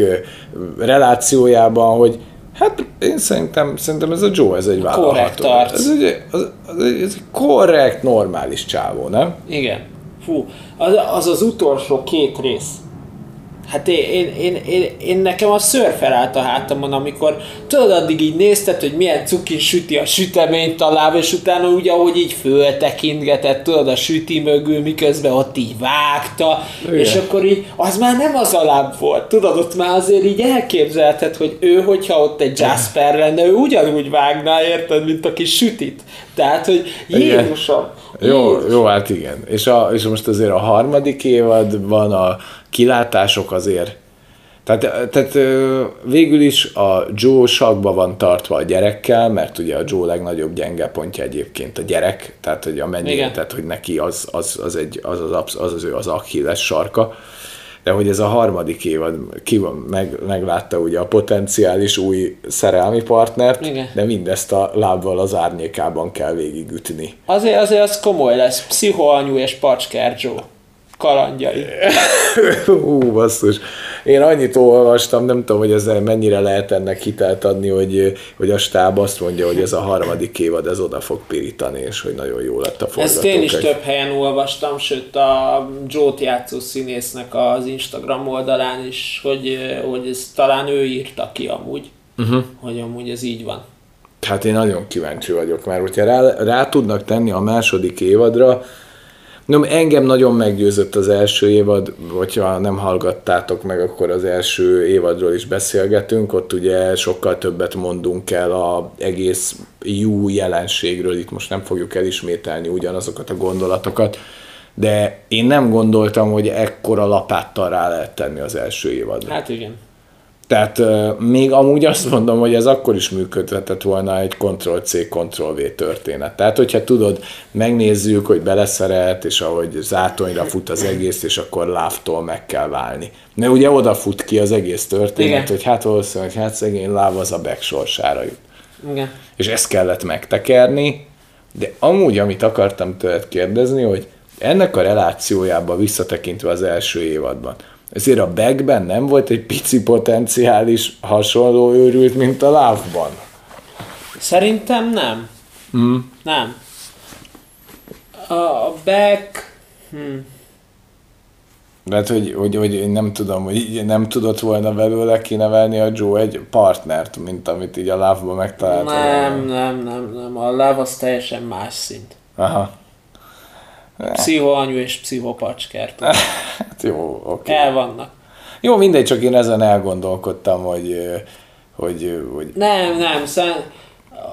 relációjában, hogy hát én szerintem, szerintem ez a Joe, ez egy vállalható. Korrekt arc. Ez egy, az, az egy, ez egy korrekt, normális csávó, nem? Igen. Fú, az az, az utolsó két rész. Hát én, én, én, én, nekem a szőr felállt a hátamon, amikor tudod, addig így nézted, hogy milyen cukin süti a süteményt a láb, és utána úgy, ahogy így föltekintgetett, tudod, a süti mögül, miközben ott így vágta, Igen. és akkor így, az már nem az a láb volt, tudod, ott már azért így elképzelheted, hogy ő, hogyha ott egy Jasper lenne, ő ugyanúgy vágná, érted, mint aki sütit. Tehát, hogy. Jézusom, Jó, Jézus. jó, hát igen. És, a, és most azért a harmadik évadban a kilátások azért tehát, tehát végül is a Joe sakba van tartva a gyerekkel, mert ugye a Joe legnagyobb gyenge pontja egyébként a gyerek, tehát hogy amennyi, Igen. tehát hogy neki az az, az, egy, az, az, absz- az, az, ő az Achilles sarka, de hogy ez a harmadik évad ki van, meg, meglátta ugye a potenciális új szerelmi partnert, Igen. de mindezt a lábbal az árnyékában kell végigütni. Azért, azért az komoly lesz. Pszichoanyú és Pacskár Joe. Kalandjai. Hú, basszus. én annyit olvastam, nem tudom, hogy ezzel mennyire lehet ennek hitelt adni, hogy, hogy a stáb azt mondja, hogy ez a harmadik évad, ez oda fog pirítani, és hogy nagyon jó lett a forgatókönyv. Ezt én is több helyen olvastam, sőt a Joe-t játszó színésznek az Instagram oldalán is, hogy, hogy ez talán ő írta ki amúgy, uh-huh. hogy amúgy ez így van. Hát én nagyon kíváncsi vagyok, mert hogyha rá, rá tudnak tenni a második évadra, nem, engem nagyon meggyőzött az első évad, hogyha nem hallgattátok meg, akkor az első évadról is beszélgetünk, ott ugye sokkal többet mondunk el a egész jó jelenségről, itt most nem fogjuk elismételni ugyanazokat a gondolatokat, de én nem gondoltam, hogy ekkora lapáttal rá lehet tenni az első évadra. Hát igen. Tehát még amúgy azt mondom, hogy ez akkor is működhetett volna egy Ctrl-C, Ctrl-V történet. Tehát, hogyha tudod, megnézzük, hogy beleszeret, és ahogy zátonyra fut az egész, és akkor láftól meg kell válni. Ne ugye odafut ki az egész történet, Igen. hogy hát valószínűleg hát szegény láv az a back sorsára jut. Igen. És ezt kellett megtekerni, de amúgy, amit akartam tőled kérdezni, hogy ennek a relációjába visszatekintve az első évadban, ezért a bagben nem volt egy pici potenciális hasonló őrült, mint a lávban? Szerintem nem. Mm. Nem. A, a back... Hm. Mert hogy, hogy, hogy nem tudom, hogy nem tudott volna belőle kinevelni a Joe egy partnert, mint amit így a lávban megtalált. Nem, nem, nem, nem. A láv az teljesen más szint. Aha. Pszichoanyu és pszichopacskert. hát jó, oké. El vannak. Jó, mindegy, csak én ezen elgondolkodtam, hogy, hogy, hogy... Nem, nem, szen...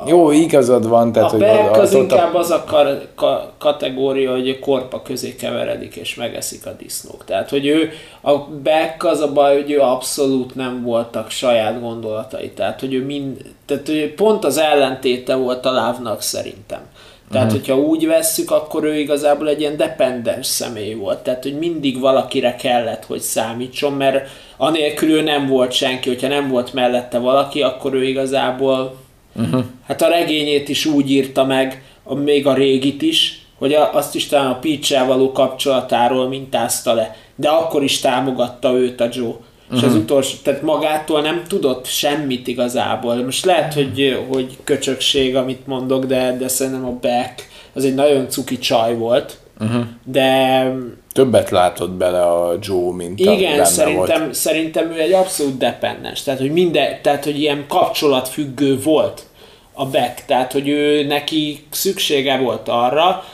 Jó, igazad van, tehát... A hogy az, az inkább a... az a kar, ka, kategória, hogy korpa közé keveredik és megeszik a disznók. Tehát, hogy ő, a Beck az a baj, hogy ő abszolút nem voltak saját gondolatai. Tehát, hogy ő mind, tehát, hogy pont az ellentéte volt a lávnak szerintem. Tehát, uh-huh. hogyha úgy vesszük, akkor ő igazából egy ilyen dependens személy volt. Tehát, hogy mindig valakire kellett, hogy számítson, mert anélkül ő nem volt senki, hogyha nem volt mellette valaki, akkor ő igazából, uh-huh. hát a regényét is úgy írta meg, a, még a régit is, hogy a, azt is talán a peach való kapcsolatáról mintázta le. De akkor is támogatta őt a Joe. Uh-huh. És az mhm. utolsó, tehát magától nem tudott semmit igazából. Most lehet, hogy, hogy köcsökség, amit mondok, de, de szerintem a Beck az egy nagyon cuki csaj volt. Uh-huh. De... Többet látott bele a Joe, mint Igen, szerintem, volt. szerintem ő egy abszolút dependens. Tehát, hogy minden, tehát, hogy ilyen kapcsolatfüggő volt a Beck. Tehát, hogy ő neki szüksége volt arra,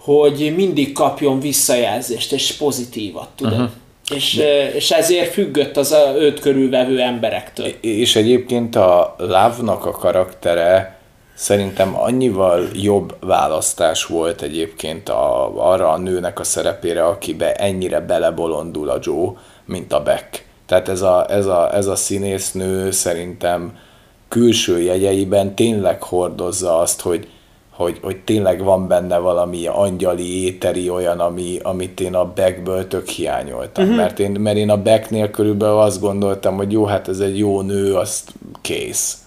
hogy mindig kapjon visszajelzést, és pozitívat, tudod. Uh-huh. És, és ezért függött az a őt körülvevő emberektől. És egyébként a Lávnak a karaktere szerintem annyival jobb választás volt egyébként a, arra a nőnek a szerepére, akibe ennyire belebolondul a Joe, mint a Beck. Tehát ez a, ez a, ez a színésznő szerintem külső jegyeiben tényleg hordozza azt, hogy hogy, hogy tényleg van benne valami angyali, éteri olyan, ami, amit én a Beckből tök hiányoltam. Uh-huh. Mert, én, mert én a Beck körülbelül azt gondoltam, hogy jó, hát ez egy jó nő, azt kész.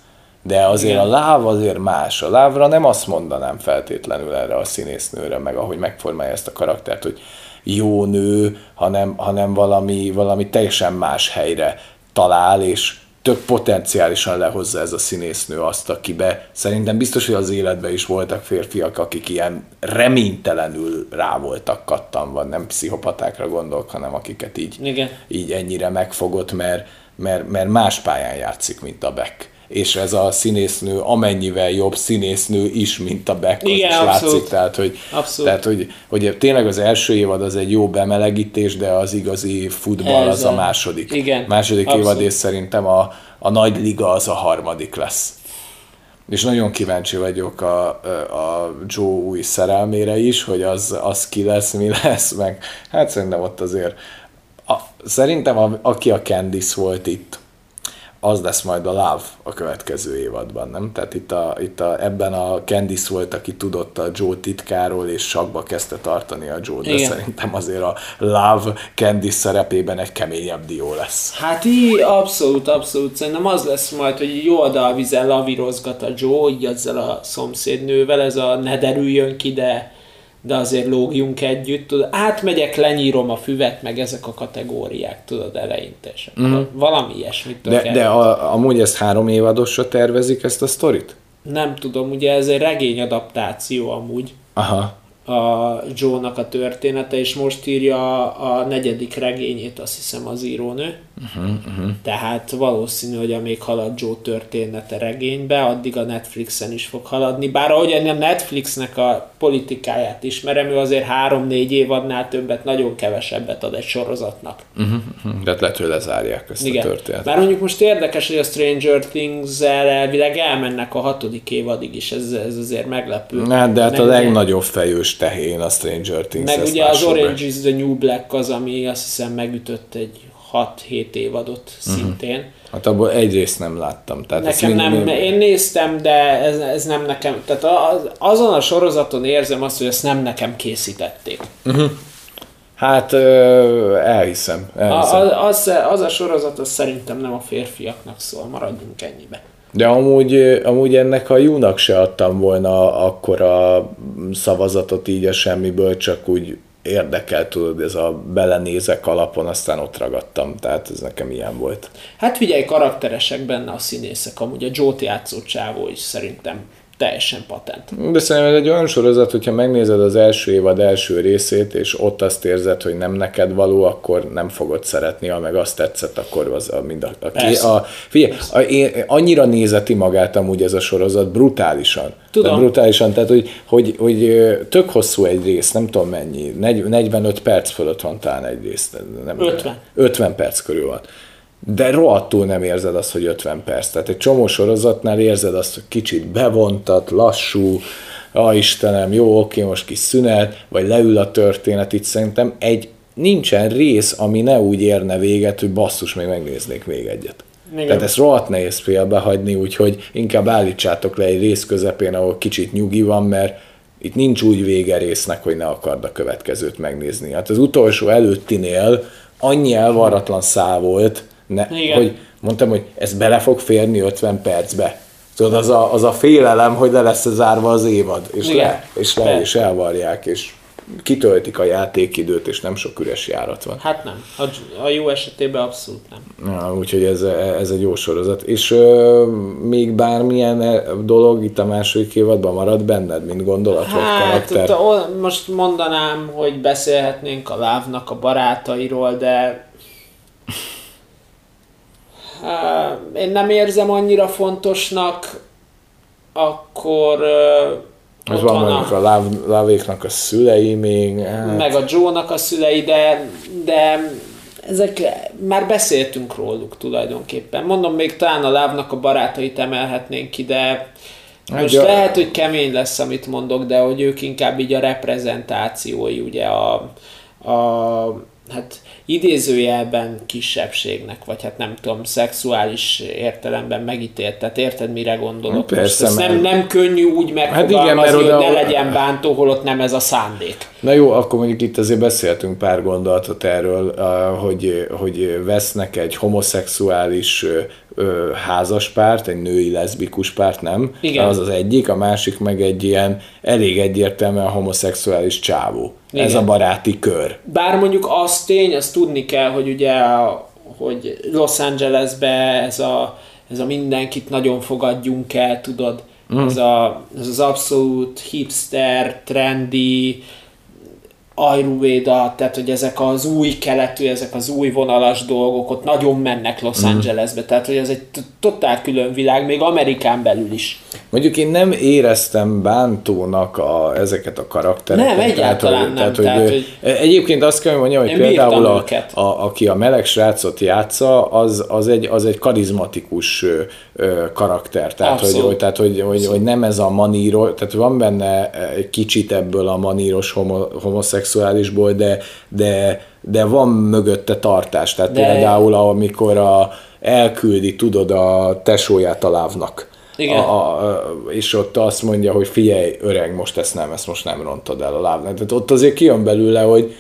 De azért Igen. a láv azért más. A lávra nem azt mondanám feltétlenül erre a színésznőre, meg ahogy megformálja ezt a karaktert, hogy jó nő, hanem, hanem valami, valami teljesen más helyre talál, és tök potenciálisan lehozza ez a színésznő azt, akibe szerintem biztos, hogy az életben is voltak férfiak, akik ilyen reménytelenül rá voltak kattanva, nem pszichopatákra gondolok, hanem akiket így, Igen. így ennyire megfogott, mert, mert, mert más pályán játszik, mint a Beck és ez a színésznő amennyivel jobb színésznő is, mint a Beck, Igen, is abszolút. látszik. Tehát, hogy, abszolút. tehát hogy, hogy tényleg az első évad az egy jó bemelegítés, de az igazi futball ez az a, a második. Igen, második abszolút. évad, és szerintem a, a nagy liga az a harmadik lesz. És nagyon kíváncsi vagyok a, a Joe új szerelmére is, hogy az, az ki lesz, mi lesz, meg hát szerintem ott azért a, szerintem a, aki a Candice volt itt, az lesz majd a Love a következő évadban, nem? Tehát itt, a, itt a, ebben a Candice volt, aki tudott a Joe titkáról, és sakba kezdte tartani a Joe, de Igen. szerintem azért a Love Candice szerepében egy keményebb dió lesz. Hát így abszolút, abszolút. Szerintem az lesz majd, hogy jó oldalvizen lavírozgat a Joe, így ezzel a szomszédnővel, ez a ne derüljön ki, de de azért lógjunk együtt, tudod, átmegyek, lenyírom a füvet, meg ezek a kategóriák, tudod, eleinte, és mm. valami ilyesmit De, de a, amúgy ezt három évadosra tervezik ezt a sztorit? Nem tudom, ugye ez egy regényadaptáció amúgy. Aha a Joe-nak a története, és most írja a negyedik regényét, azt hiszem az írónő. Uh-huh, uh-huh. Tehát valószínű, hogy amíg halad Joe története regénybe, addig a Netflixen is fog haladni. Bár ahogy a Netflixnek a politikáját ismerem, ő azért három-négy évadnál többet, nagyon kevesebbet ad egy sorozatnak. Uh-huh, uh-huh. Tehát lehet, hogy lezárják ezt Igen. a történetet. Bár mondjuk most érdekes, hogy a Stranger Things-el elvileg elmennek a hatodik évadig is, ez, ez azért meglepő. Hát, de hát a legnagyobb fejős tehén a Stranger Things. Meg ugye az Orange is the New Black az, ami azt hiszem megütött egy 6-7 évadot uh-huh. szintén. Hát abból egyrészt nem láttam. Tehát nekem nem, mind... én néztem, de ez, ez nem nekem, tehát az, azon a sorozaton érzem azt, hogy ezt nem nekem készítették. Uh-huh. Hát elhiszem. elhiszem. A, az, az a sorozat az szerintem nem a férfiaknak szól, maradjunk ennyibe. De amúgy, amúgy ennek a Júnak se adtam volna akkor a szavazatot így a semmiből, csak úgy érdekel, tudod, ez a belenézek alapon, aztán ott ragadtam, tehát ez nekem ilyen volt. Hát figyelj, karakteresek benne a színészek, amúgy a Joe-t játszó csávó is szerintem teljesen patent. De szerintem ez egy olyan sorozat, hogyha megnézed az első évad első részét, és ott azt érzed, hogy nem neked való, akkor nem fogod szeretni, ha meg azt tetszett, akkor az a, mind a, a, Persze. a figyelj, a, én, annyira nézeti magát amúgy ez a sorozat, brutálisan. Tudom. Tehát brutálisan, tehát hogy, hogy, hogy, tök hosszú egy rész, nem tudom mennyi, 45 perc fölött van talán egy rész. Nem, 50. 50 perc körül van de rohadtul nem érzed azt, hogy 50 perc. Tehát egy csomó sorozatnál érzed azt, hogy kicsit bevontat, lassú, a Istenem, jó, oké, most kis szünet, vagy leül a történet, itt szerintem egy nincsen rész, ami ne úgy érne véget, hogy basszus, még megnéznék még egyet. Igen. Tehát ezt rohadt nehéz félbehagyni, úgyhogy inkább állítsátok le egy rész közepén, ahol kicsit nyugi van, mert itt nincs úgy vége résznek, hogy ne akard a következőt megnézni. Hát az utolsó előttinél annyi elvarratlan szál volt, ne, hogy mondtam, hogy ez bele fog férni 50 percbe. Tudod, az a, az a félelem, hogy le lesz zárva az évad, és Igen. le, és le, és elvarják, és kitöltik a játékidőt, és nem sok üres járat van. Hát nem. A, a jó esetében abszolút nem. Ja, úgyhogy ez, ez egy jó sorozat. És ö, még bármilyen e, dolog itt a második évadban marad benned, mint gondolat hát, vagy karakter? Hát, most mondanám, hogy beszélhetnénk a Lávnak a barátairól, de én nem érzem annyira fontosnak, akkor ez van, van a, láv, lávéknak a szülei még. Hát. Meg a Joe-nak a szülei, de, de ezek, már beszéltünk róluk tulajdonképpen. Mondom, még talán a lávnak a barátait emelhetnénk ki, de most ja. lehet, hogy kemény lesz, amit mondok, de hogy ők inkább így a reprezentációi, ugye a, a hát idézőjelben kisebbségnek, vagy hát nem tudom, szexuális értelemben megítélt. Tehát érted, mire gondolok? Persze, Most nem, nem könnyű úgy megfogalmazni, hát igen, mert hogy ne legyen bántó, holott nem ez a szándék. Na jó, akkor mondjuk itt azért beszéltünk pár gondolatot erről, hogy, hogy vesznek egy homoszexuális házaspárt, egy női leszbikus párt, nem? Igen. Az az egyik, a másik meg egy ilyen elég egyértelműen homoszexuális csávó. Igen. Ez a baráti kör. Bár mondjuk az tény, azt tudni kell, hogy ugye hogy Los Angelesbe ez a, ez a mindenkit nagyon fogadjunk el, tudod, mm. ez, a, ez az abszolút hipster, trendy, Ayurveda, tehát hogy ezek az új keletű, ezek az új vonalas dolgok ott nagyon mennek Los mm. Angelesbe, tehát hogy ez egy totál külön világ, még Amerikán belül is. Mondjuk én nem éreztem bántónak a, ezeket a karaktereket. Nem, egyáltalán tehát, nem. Tehát, hogy, tehát, hogy egyébként azt kell mondjam, hogy például a, a, aki a meleg srácot játsza, az, az, egy, az egy karizmatikus ö, karakter. Tehát, hogy, hogy, tehát hogy, hogy, hogy, nem ez a maníros, tehát van benne egy kicsit ebből a maníros homo, homoszexuálisból, de, de, de van mögötte tartás. Tehát de... például amikor a, elküldi, tudod, a tesóját a lávnak igen. A, a, és ott azt mondja, hogy figyelj, öreg, most ezt nem, ezt most nem rontod el a lábnak. Tehát ott azért kijön belőle, hogy,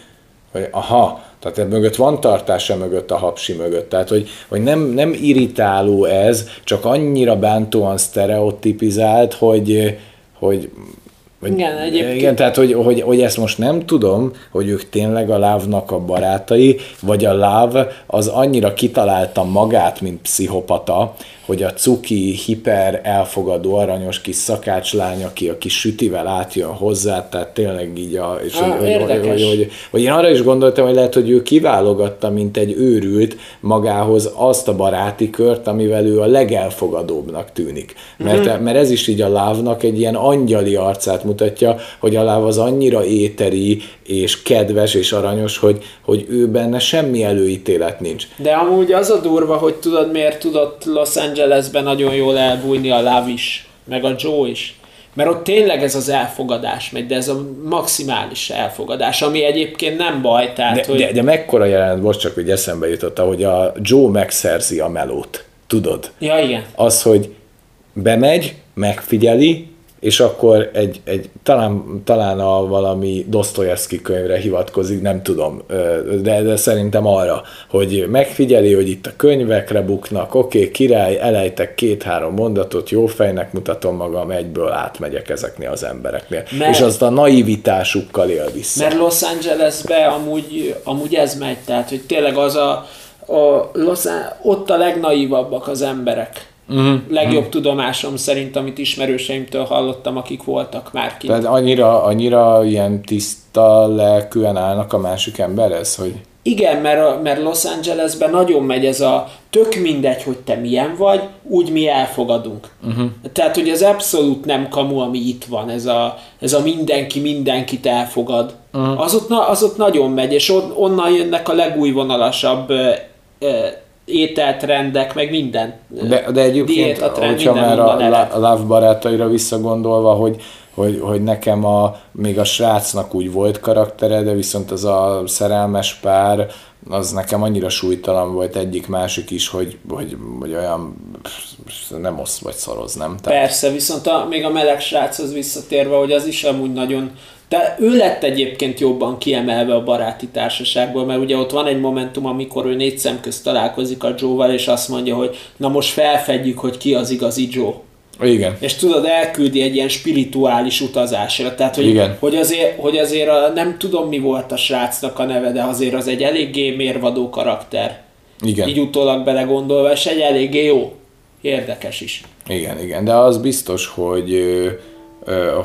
hogy aha, tehát e mögött van tartása mögött a hapsi mögött. Tehát, hogy, hogy nem, nem irritáló ez, csak annyira bántóan sztereotipizált, hogy, hogy Vagy, Igen, egyébként- Igen, tehát hogy, hogy, hogy ezt most nem tudom, hogy ők tényleg a lávnak a barátai, vagy a láv az annyira kitalálta magát, mint pszichopata, hogy a cuki, hiper, elfogadó, aranyos kis szakácslány, aki a kis sütivel átjön hozzá, tehát tényleg így a... És Ah, hogy, hogy, hogy, hogy, hogy, én arra is gondoltam, hogy lehet, hogy ő kiválogatta, mint egy őrült magához azt a baráti kört, amivel ő a legelfogadóbbnak tűnik. Mert, Mhm. mm. mert ez is így a lávnak egy ilyen angyali arcát mutatja, hogy a láv az annyira éteri, és kedves, és aranyos, hogy, hogy ő benne semmi előítélet nincs. De amúgy az a durva, hogy tudod miért tudott Los Angelesben nagyon jól elbújni a Love is, meg a Joe is. Mert ott tényleg ez az elfogadás megy, de ez a maximális elfogadás, ami egyébként nem baj, tehát De, hogy... de, de mekkora jelenet, most csak hogy eszembe jutott, hogy a Joe megszerzi a melót. Tudod? Ja, igen. az, hogy bemegy, megfigyeli, és akkor egy, egy talán, talán a valami Dostoyevsky könyvre hivatkozik, nem tudom, de, de szerintem arra, hogy megfigyeli, hogy itt a könyvekre buknak, oké, okay, király, elejtek két-három mondatot, jó fejnek mutatom magam, egyből átmegyek ezeknél az embereknél. Mert-. És azt a naivitásukkal él vissza. Mert Los Angelesbe amúgy, amúgy ez megy, tehát hogy tényleg az a, a Los ott a legnaívabbak az emberek. Uh-huh. Legjobb tudomásom szerint, amit ismerőseimtől hallottam, akik voltak már kint. Tehát annyira, annyira ilyen tiszta lelkűen állnak a másik emberhez, hogy Igen, mert, a- mert Los Angelesben nagyon megy ez a tök mindegy, hogy te milyen vagy, úgy mi elfogadunk. Uh-huh. Tehát, hogy ez abszolút nem kamu, ami itt van, ez a, ez a mindenki mindenkit elfogad. Uh-huh. Az, ott, az ott nagyon megy, és on, onnan jönnek a legújvonalasabb ételtrendek, meg minden. De, de egyébként, Diétatrend, hogyha minden már a, a Love barátaira visszagondolva, hogy, hogy, hogy nekem a, még a srácnak úgy volt karaktere, de viszont az a szerelmes pár, az nekem annyira súlytalan volt egyik másik is, hogy, hogy, hogy olyan nem osz vagy szoroz, nem? Tehát, Persze, viszont a, még a meleg sráchoz visszatérve, hogy az is amúgy nagyon... De ő lett egyébként jobban kiemelve a baráti társaságból, mert ugye ott van egy momentum, amikor ő négy szem közt találkozik a Joe-val, és azt mondja, hogy na most felfedjük, hogy ki az igazi Joe. igen. És tudod, elküldi egy ilyen spirituális utazásra. Tehát, hogy, Igen. hogy azért, hogy azért a, nem tudom, mi volt a srácnak a neve, de azért az egy eléggé mérvadó karakter. Igen. Így utólag belegondolva, és egy eléggé jó. Érdekes is. Igen, igen, de az biztos, hogy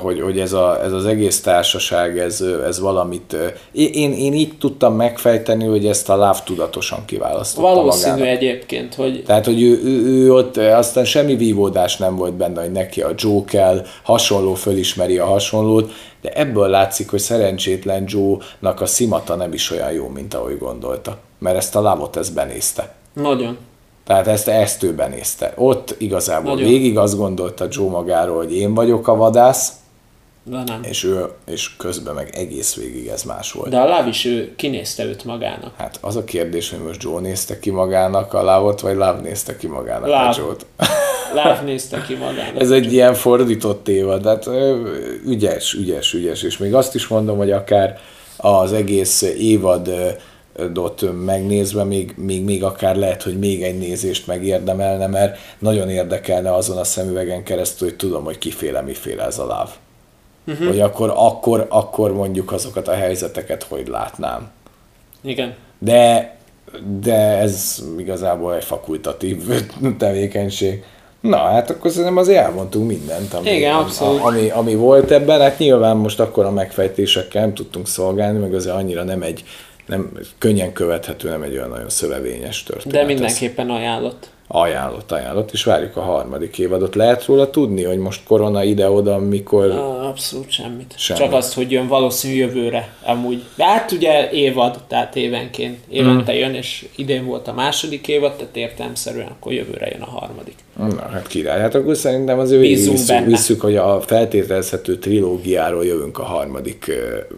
hogy, hogy ez, a, ez az egész társaság, ez, ez valamit... Én, én így tudtam megfejteni, hogy ezt a láv tudatosan kiválasztotta Valószínű magának. egyébként, hogy Tehát, hogy ő, ő, ő ott aztán semmi vívódás nem volt benne, hogy neki a Joe kell, hasonló fölismeri a hasonlót, de ebből látszik, hogy szerencsétlen Joe-nak a szimata nem is olyan jó, mint ahogy gondolta. Mert ezt a lávot ezt benézte. nagyon. Tehát ezt, ezt ő benézte. Ott igazából Nagyon. Végig azt gondolta Joe magáról, hogy én vagyok a vadász, De nem. és ő, és közben meg egész végig ez más volt. De a Láv is ő kinézte őt magának. Hát az a kérdés, hogy most Joe nézte ki magának a lávot, vagy Láv nézte ki magának Láv. a Joe-t. Láv nézte ki magának. Ez egy ilyen fordított évad, tehát ügyes, ügyes, ügyes, és még azt is mondom, hogy akár az egész évad dot megnézve, még, még, még akár lehet, hogy még egy nézést megérdemelne, mert nagyon érdekelne azon a szemüvegen keresztül, hogy tudom, hogy kiféle, miféle ez a láv. Uh-huh. Hogy akkor, akkor, akkor mondjuk azokat a helyzeteket, hogy látnám. Igen. De, de ez igazából egy fakultatív tevékenység. Na, hát akkor szerintem azért elmondtunk mindent, ami, Igen, abszolút. ami, ami volt ebben. Hát nyilván most akkor a megfejtésekkel nem tudtunk szolgálni, meg azért annyira nem egy, nem, könnyen követhető, nem egy olyan nagyon szövevényes történet. De ez. mindenképpen ajánlott. Ajánlott, ajánlott, és várjuk a harmadik évadot. Lehet róla tudni, hogy most korona ide-oda, mikor... Abszolút semmit. Semmi. Csak azt, hogy jön valószínű jövőre amúgy. De hát ugye évad, tehát évenként. Évente Mm. jön, és idén volt a második évad, tehát értelmszerűen akkor jövőre jön a harmadik. Na, hát király. Hát akkor szerintem azért Bízunk visszük, visszük, hogy a feltételezhető trilógiáról jövünk a harmadik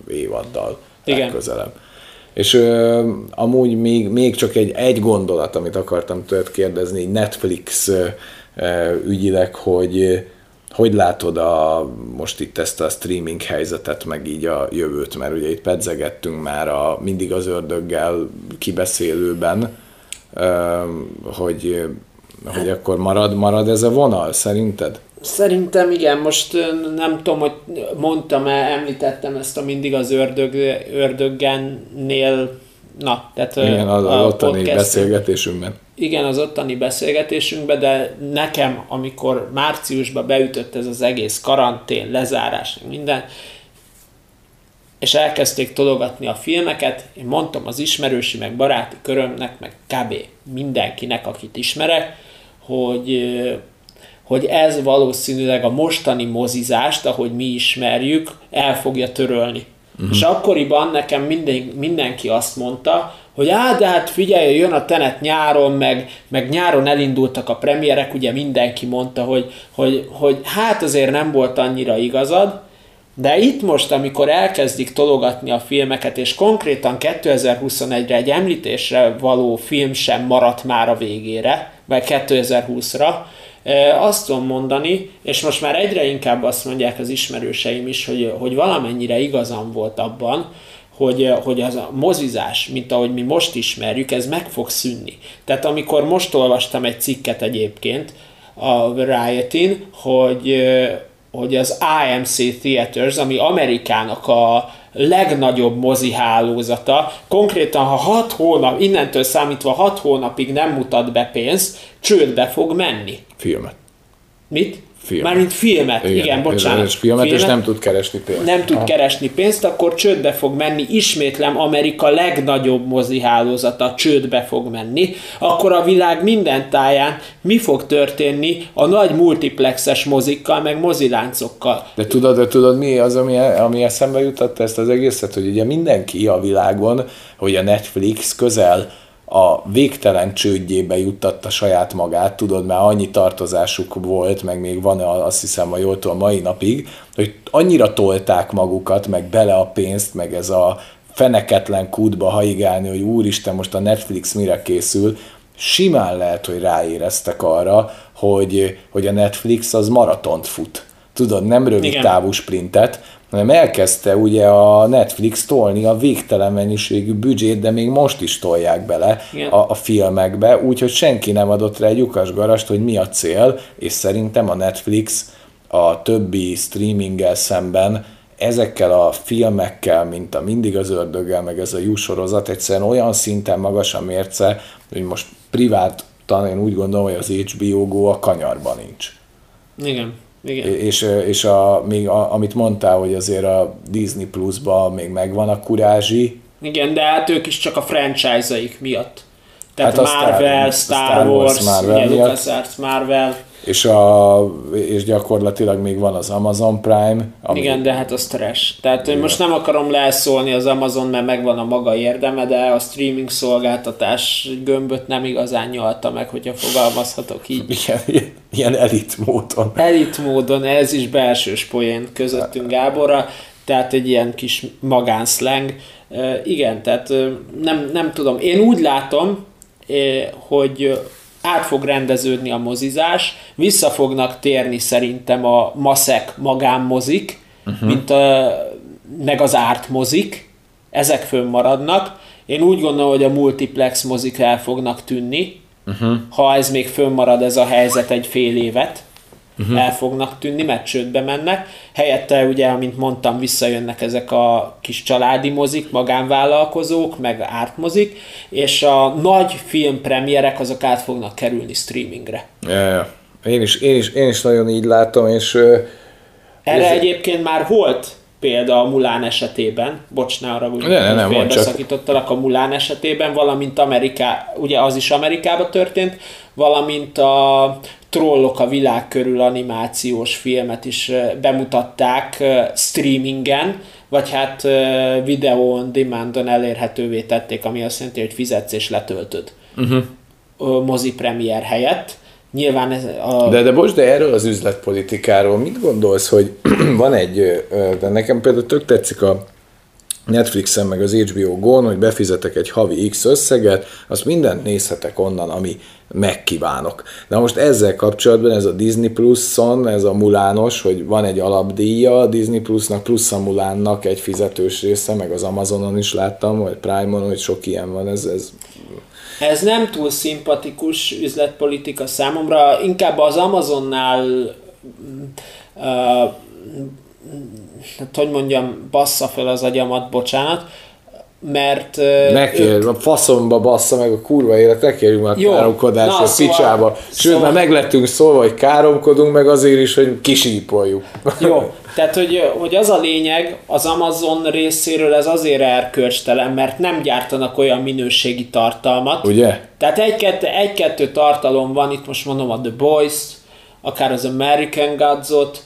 évaddal Igen. legközelebb. És ö, amúgy még, még csak egy, egy gondolat, amit akartam tőled kérdezni, Netflix ö, ügyileg, hogy hogy látod a, most itt ezt a streaming helyzetet, meg így a jövőt, mert ugye itt pedzegettünk már a mindig az ördöggel kibeszélőben, ö, hogy, hogy akkor marad, marad ez a vonal, szerinted? Szerintem igen, most nem tudom, hogy mondtam-e, említettem ezt a mindig az ördög, ördöggennél, na, tehát igen, az, az ottani beszélgetésünkben. Igen, az ottani beszélgetésünkben, de nekem, amikor márciusban beütött ez az egész karantén, lezárás, minden, és elkezdték tologatni a filmeket, én mondtam az ismerősi, meg baráti körömnek, meg kb. mindenkinek, akit ismerek, hogy, hogy ez valószínűleg a mostani mozizást, ahogy mi ismerjük, el fogja törölni. Uh-huh. És akkoriban nekem minden, mindenki azt mondta, hogy á, de hát figyelj, jön a tenet nyáron, meg, meg nyáron elindultak a premierek, ugye mindenki mondta, hogy, hogy, hogy hát azért nem volt annyira igazad, de itt most, amikor elkezdik tologatni a filmeket, és konkrétan 2021-re egy említésre való film sem maradt már a végére, vagy 2020-ra, azt tudom mondani, és most már egyre inkább azt mondják az ismerőseim is, hogy, hogy valamennyire igazam volt abban, hogy, hogy az a mozizás, mint ahogy mi most ismerjük, ez meg fog szűnni. Tehát amikor most olvastam egy cikket egyébként a Riotin, hogy, hogy az AMC Theaters, ami Amerikának a legnagyobb mozi hálózata, konkrétan ha hat hónap, innentől számítva hat hónapig nem mutat be pénzt, csődbe fog menni. Filmet. Mit? Filmet. Mármint filmet, igen, igen bocsánat. És filmet, filmet, és nem tud keresni pénzt. Nem tud ha. keresni pénzt, akkor csődbe fog menni. Ismétlem, Amerika legnagyobb mozi hálózata csődbe fog menni. Akkor a világ minden táján mi fog történni a nagy multiplexes mozikkal, meg moziláncokkal. De tudod, de tudod mi az, ami, ami eszembe jutatta ezt az egészet, hogy ugye mindenki a világon, hogy a Netflix közel a végtelen csődjébe juttatta saját magát, tudod, már annyi tartozásuk volt, meg még van azt hiszem a jól a mai napig, hogy annyira tolták magukat, meg bele a pénzt, meg ez a feneketlen kútba haigálni, hogy úristen, most a Netflix mire készül, simán lehet, hogy ráéreztek arra, hogy, hogy a Netflix az maratont fut. Tudod, nem rövid Igen. távú sprintet, hanem elkezdte ugye a Netflix tolni a végtelen mennyiségű büdzsét, de még most is tolják bele a, a filmekbe, úgyhogy senki nem adott rá egy lyukas garast, hogy mi a cél, és szerintem a Netflix a többi streaminggel szemben ezekkel a filmekkel, mint a Mindig az ördöggel, meg ez a jó sorozat, egyszerűen olyan szinten magas a mérce, hogy most privát én úgy gondolom, hogy az HBO Go a kanyarban nincs. Igen. Igen. És, és a, még a, amit mondtál, hogy azért a Disney Plus-ban még megvan a kurázsi. Igen, de hát ők is csak a franchise-aik miatt. Tehát hát Marvel, Star, Star Wars, Wars Marvel, ugye, LucasArts, Marvel. És, a, és gyakorlatilag még van az Amazon Prime. Ami... Igen, de hát az trash. Tehát én most nem akarom leszólni az Amazon, mert megvan a maga érdeme, de a streaming szolgáltatás gömböt nem igazán nyalta meg, hogyha fogalmazhatok így. Igen, ilyen elit módon. Elit módon, ez is belsős poén közöttünk Gáborra, tehát egy ilyen kis magánszleng. Igen, tehát nem, nem tudom. Én úgy látom, hogy át fog rendeződni a mozizás, vissza fognak térni szerintem a maszek magánmozik, uh-huh. mint a, meg az ártmozik, ezek fönnmaradnak. Én úgy gondolom, hogy a multiplex mozik el fognak tűnni, uh-huh. ha ez még fönnmarad ez a helyzet egy fél évet uh-huh. el fognak tűnni, mert csődbe mennek. Helyette ugye, amint mondtam, visszajönnek ezek a kis családi mozik, magánvállalkozók, meg ártmozik, és a nagy filmpremierek azok át fognak kerülni streamingre. Ja. Én is, én is, én is nagyon így látom, és... Erre ez... egyébként már volt példa a Mulán esetében, bocs, ne arra úgy, ne, ne, félbeszakítottalak a Mulán esetében, valamint Ameriká, ugye az is Amerikában történt, valamint a Trollok a világ körül animációs filmet is bemutatták streamingen, vagy hát videón, demandon elérhetővé tették, ami azt jelenti, hogy fizetsz és letöltöd uh-huh. mozi premier helyett. Nyilván ez a... De, de bocs, de erről az üzletpolitikáról mit gondolsz, hogy van egy, de nekem például tök tetszik a Netflixen meg az HBO Go-n, hogy befizetek egy havi X összeget, azt mindent nézhetek onnan, ami megkívánok. De most ezzel kapcsolatban ez a Disney Plus-on, ez a Mulános, hogy van egy alapdíja a Disney Plus-nak, plusz a Mulánnak egy fizetős része, meg az Amazonon is láttam, vagy Prime-on, hogy sok ilyen van, ez, ez ez nem túl szimpatikus üzletpolitika számomra, inkább az Amazonnál uh, hát hogy mondjam, bassza fel az agyamat, bocsánat, mert... Ne kérj, a faszomba bassza meg a kurva élet, ne kérjünk már Jó. káromkodásra Na, szóval- picsába. Sőt, szóval- már meglettünk szólva, hogy káromkodunk, meg azért is, hogy kisípoljuk. Jó, tehát hogy, hogy az a lényeg, az Amazon részéről ez azért erkölcstelen, mert nem gyártanak olyan minőségi tartalmat. Ugye? Tehát egy-kettő, egy-kettő tartalom van, itt most mondom a The Boys, akár az American Gods-ot,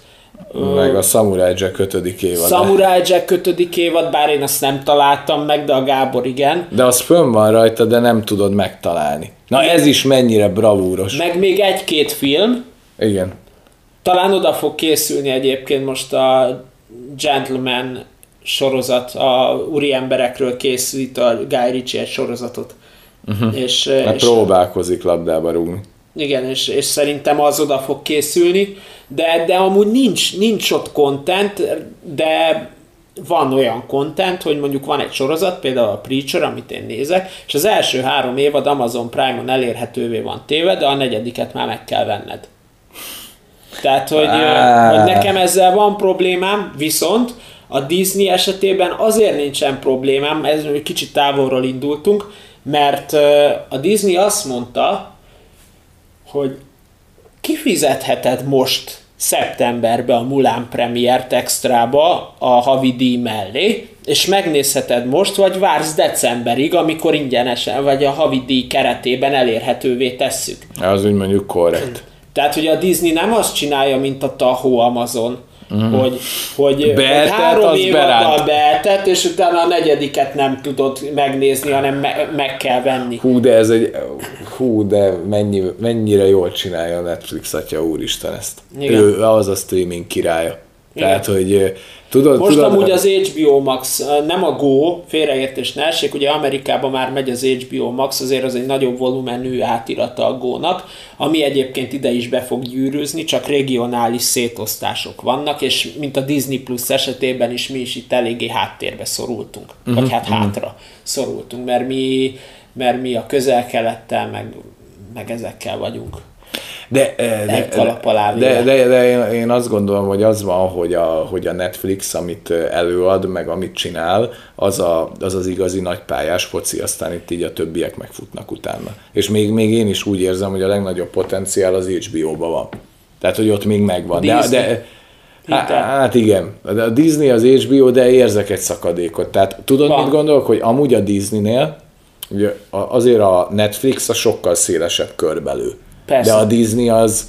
Meg a Samurai Jack 5. évad. Samurai Jack 5. évad, bár én azt nem találtam meg, de a Gábor igen. De az fönn van rajta, de nem tudod megtalálni. Na ez is mennyire bravúros. Meg még egy-két film, Igen. talán oda fog készülni egyébként most a Gentleman sorozat, a úri emberekről készít a Guy Ritchie egy sorozatot. Uh-huh. És, Hát és, próbálkozik labdába rúgni. Igen, és, és szerintem az oda fog készülni, de, de amúgy nincs, nincs ott content, de van olyan content, hogy mondjuk van egy sorozat, például a Preacher, amit én nézek, és az első három évad Amazon Prime-on elérhetővé van téve, de a negyediket már meg kell venned. Tehát, hogy, hogy nekem ezzel van problémám, viszont a Disney esetében azért nincsen problémám, ez kicsit távolról indultunk, mert a Disney azt mondta, hogy kifizetheted most szeptemberbe a Mulan Premiert extrába a havi díj mellé, és megnézheted most, vagy vársz decemberig, amikor ingyenesen, vagy a havi díj keretében elérhetővé tesszük. Az úgy mondjuk korrekt. Tehát, hogy a Disney nem azt csinálja, mint a Tahoe Amazon, mm. hogy, hogy, hogy Beeltet, három évaddal beránt. beeltet, és utána a negyediket nem tudod megnézni, hanem me- meg kell venni. Hú, de ez egy... Hú, de mennyi, mennyire jól csinálja a Netflix, atya úristen ezt. Igen. Ő az a streaming királya. Igen. Tehát, hogy tudod... Most tudod, amúgy az HBO Max, nem a Go, félreértés ne essék, ugye Amerikában már megy az HBO Max, azért az egy nagyobb volumenű átirata a Go-nak, ami egyébként ide is be fog gyűrűzni, csak regionális szétosztások vannak, és mint a Disney Plus esetében is mi is itt eléggé háttérbe szorultunk, uh-huh. vagy hát hátra szorultunk, mert mi, mert mi a közel-kelettel, meg, meg ezekkel vagyunk. De, eh, de, de, véve. de, de én, én azt gondolom, hogy az van, hogy a, hogy a Netflix, amit eh, előad, meg amit csinál, az, a, az az igazi nagypályás foci, aztán itt így a többiek megfutnak utána. És még, még én is úgy érzem, hogy a legnagyobb potenciál az HBO-ban van. Tehát, hogy ott még megvan. De, de. Hát igen, de a Disney az HBO, de érzek egy szakadékot. Tehát tudod, Van. mit gondolok, hogy amúgy a Disneynél ugye azért a Netflix a sokkal szélesebb körbelő. Persze. De a Disney az,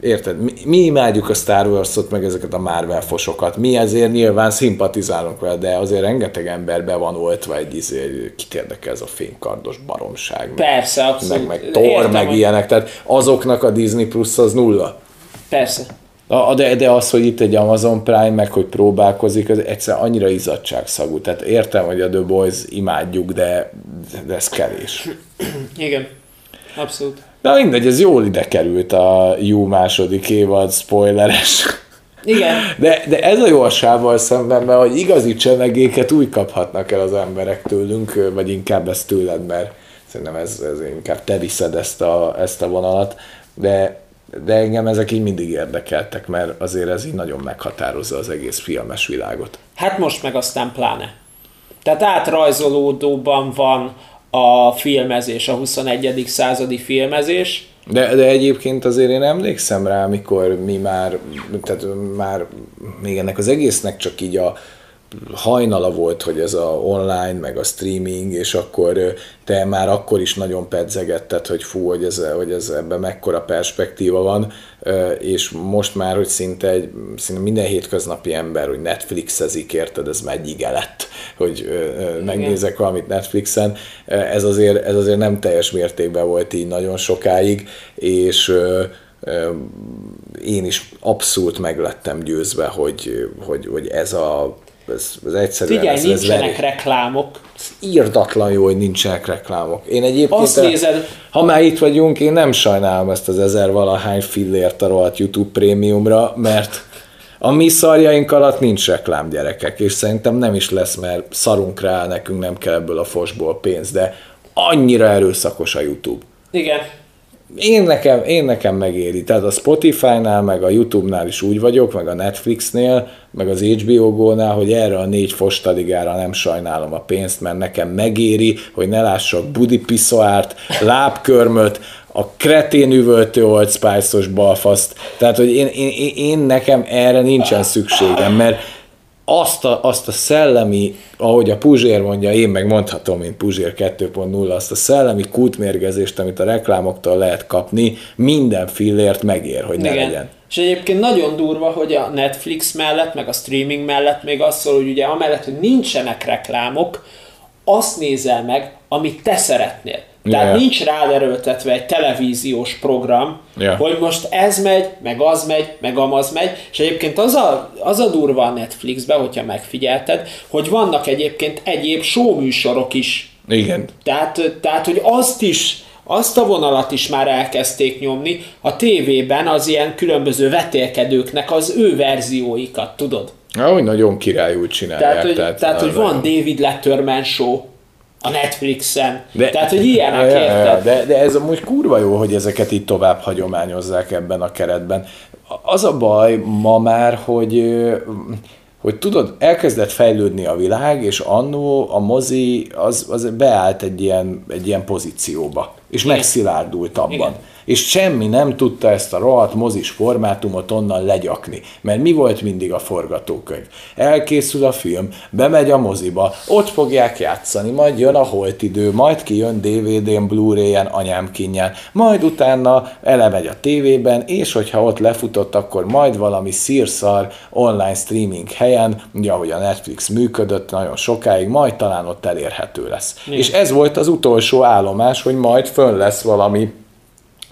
érted, mi, mi imádjuk a Star Wars-ot, meg ezeket a Marvel fosokat. Mi ezért nyilván szimpatizálunk vele, de azért rengeteg ember be van oltva egy izé, kit érdekel ez a fénykardos baromság. meg- Persze, abszolút. Meg, meg Thor, Értem, meg hogy- ilyenek. Tehát azoknak a Disney Plus az nulla. Persze. A- De, de az, hogy itt egy Amazon Prime, meg hogy próbálkozik, az egyszer annyira izzadságszagú. Tehát értem, hogy a The Boys imádjuk, de, de ez kevés. Igen. Abszolút. De mindegy, ez jól ide került a jó második évad, spoileres. Igen. De, de ez a jósával szemben, mert hogy igazi csemegéket úgy kaphatnak el az emberek tőlünk, vagy inkább ez tőled, mert szerintem ez, ez inkább te viszed ezt a, ezt a vonalat, de, de engem ezek így mindig érdekeltek, mert azért ez így nagyon meghatározza az egész filmes világot. Hát most meg aztán pláne. Tehát átrajzolódóban van a filmezés, a 21. századi filmezés. De, de egyébként azért én emlékszem rá, amikor mi már, tehát már még ennek az egésznek csak így a hajnala volt, hogy ez a online, meg a streaming, és akkor te már akkor is nagyon pedzegetted, hogy fú, hogy, ez, hogy ez ebben mekkora perspektíva van, és most már, hogy szinte, egy, szinte minden hétköznapi ember, hogy Netflixezik, érted, ez már egy ige lett, hogy megnézek valamit Netflixen, ez azért, ez azért nem teljes mértékben volt így nagyon sokáig, és én is abszolút meglettem győzve, hogy, hogy, hogy ez a ez, ez egyszerűen Figyelj, ez, ez nincsenek veri- reklámok. írdatlan jó, hogy nincsenek reklámok. Én egyébként, Azt nézed- ha már itt vagyunk, én nem sajnálom ezt az ezer valahány fillért a rohadt YouTube prémiumra, mert a mi szarjaink alatt nincs reklám gyerekek, és szerintem nem is lesz, mert szarunk rá, nekünk nem kell ebből a fosból pénz, de annyira erőszakos a YouTube. Igen. Én nekem, én nekem megéri. Tehát a Spotify-nál, meg a YouTube-nál is úgy vagyok, meg a Netflixnél, meg az HBO Go-nál, hogy erre a négy fostadigára nem sajnálom a pénzt, mert nekem megéri, hogy ne lássak budi piszoárt, lábkörmöt, a kretén üvöltő Old Spice-os balfaszt. Tehát, hogy én, én, én, én nekem erre nincsen szükségem, mert azt a, azt a szellemi, ahogy a Puzsér mondja, én meg mondhatom, mint Puzsér 2.0, azt a szellemi kultmérgezést, amit a reklámoktól lehet kapni, minden fillért megér, hogy ne Igen. legyen. És egyébként nagyon durva, hogy a Netflix mellett, meg a streaming mellett még azt szól, hogy ugye amellett, hogy nincsenek reklámok, azt nézel meg, amit te szeretnél. Tehát yeah. nincs ráderőltetve egy televíziós program, yeah. hogy most ez megy, meg az megy, meg amaz megy, és egyébként az a, az a durva a Netflixben, hogyha megfigyelted, hogy vannak egyébként egyéb showműsorok is. Igen. Tehát, tehát, hogy azt is, azt a vonalat is már elkezdték nyomni a tévében az ilyen különböző vetélkedőknek az ő verzióikat, tudod? Ahogy nagyon királyul csinálják. Tehát, hogy, tehát, tehát, hogy van David Letterman show, a Netflixen. De, Tehát, hogy ilyenek, ja, ja, de, de ez amúgy kurva jó, hogy ezeket itt tovább hagyományozzák ebben a keretben. Az a baj ma már, hogy hogy tudod, elkezdett fejlődni a világ, és annó a mozi az, az beállt egy ilyen, egy ilyen pozícióba, és Igen. megszilárdult abban. Igen és semmi nem tudta ezt a rohadt mozis formátumot onnan legyakni. Mert mi volt mindig a forgatókönyv? Elkészül a film, bemegy a moziba, ott fogják játszani, majd jön a holt idő, majd kijön DVD-n, Blu-ray-en, anyám kinnyen, majd utána elemegy a tévében, és hogyha ott lefutott, akkor majd valami szírszar online streaming helyen, ugye ahogy a Netflix működött nagyon sokáig, majd talán ott elérhető lesz. Mi? És ez volt az utolsó állomás, hogy majd fönn lesz valami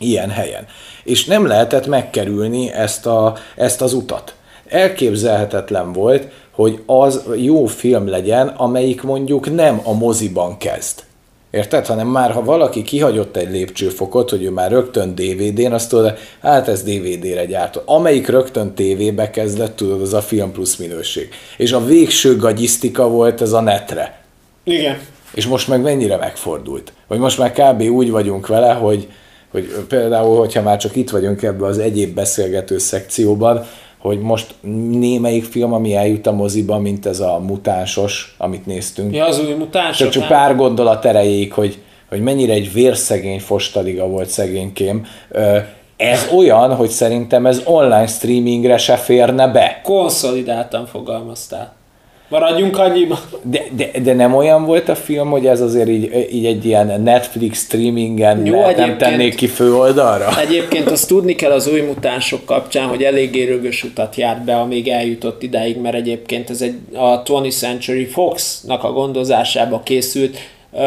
ilyen helyen. És nem lehetett megkerülni ezt, a, ezt az utat. Elképzelhetetlen volt, hogy az jó film legyen, amelyik mondjuk nem a moziban kezd. Érted? Hanem már ha valaki kihagyott egy lépcsőfokot, hogy ő már rögtön DVD-n, azt tudod, hát ez DVD-re gyártott. Amelyik rögtön tévébe kezdett, tudod, az a film plusz minőség. És a végső gagyisztika volt ez a netre. Igen. És most meg mennyire megfordult? Vagy most már kb. úgy vagyunk vele, hogy, hogy például, hogyha már csak itt vagyunk ebben az egyéb beszélgető szekcióban, hogy most némelyik film, ami eljut a moziba, mint ez a mutánsos, amit néztünk. Ja, az új mutánsok. Csak, csak pár gondolat erejéig, hogy, hogy mennyire egy vérszegény fostaliga volt szegénykém. Ez olyan, hogy szerintem ez online streamingre se férne be. Konszolidáltan fogalmaztál. Maradjunk annyiba. De, de, de nem olyan volt a film, hogy ez azért így, így egy ilyen Netflix streamingen Jó, ne, nem tennék ki főoldalra? Egyébként azt tudni kell az új mutánsok kapcsán, hogy eléggé rögös utat járt be, amíg eljutott idáig, mert egyébként ez egy a 20th Century Fox-nak a gondozásába készült uh,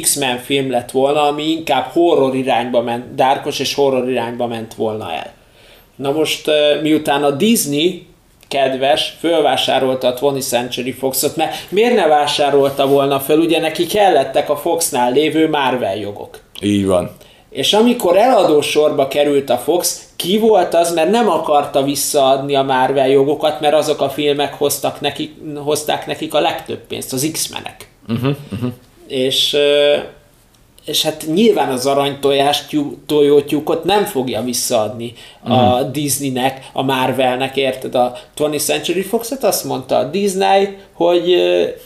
X-Men film lett volna, ami inkább horror irányba ment, dárkos és horror irányba ment volna el. Na most, uh, miután a Disney kedves, fölvásárolta a 20th Century Foxot, mert miért ne vásárolta volna föl, ugye neki kellettek a Foxnál lévő Marvel jogok. Így van. És amikor eladó sorba került a Fox, ki volt az, mert nem akarta visszaadni a Marvel jogokat, mert azok a filmek hoztak nekik, hozták nekik a legtöbb pénzt, az X-menek. Uh-huh, uh-huh. És és hát nyilván az aranytojás tojótyúkot nem fogja visszaadni mm. a mhm. Disneynek, a Marvelnek, érted? A 20th Century Fox-et azt mondta a Disney, hogy,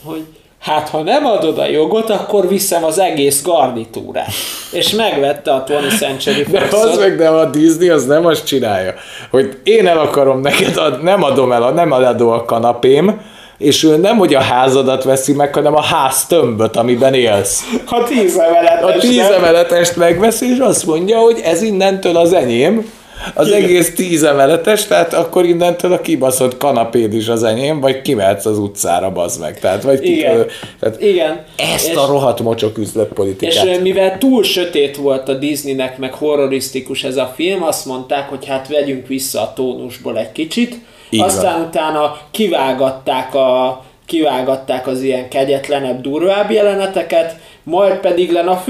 hogy hát ha nem adod a jogot, akkor viszem az egész garnitúrát. És megvette a 20th Century Fox-ot. De az meg, de a Disney az nem azt csinálja, hogy én el akarom neked, ad, nem adom el, nem eladó a kanapém, és ő nem, hogy a házadat veszi meg, hanem a ház tömböt, amiben élsz. A tíz emeletest. A tíz emeletest megveszi, és azt mondja, hogy ez innentől az enyém, az Igen. egész tíz emeletes, tehát akkor innentől a kibaszott kanapéd is az enyém, vagy kimehetsz az utcára, bazd meg. Tehát, vagy Igen. Ki, tehát Igen. Ezt és, a rohadt mocsok üzletpolitikát. És mivel túl sötét volt a Disneynek, meg horrorisztikus ez a film, azt mondták, hogy hát vegyünk vissza a tónusból egy kicsit, így Aztán van. utána kivágatták, a, kivágatták az ilyen kegyetlenebb, durvább jeleneteket, majd pedig len a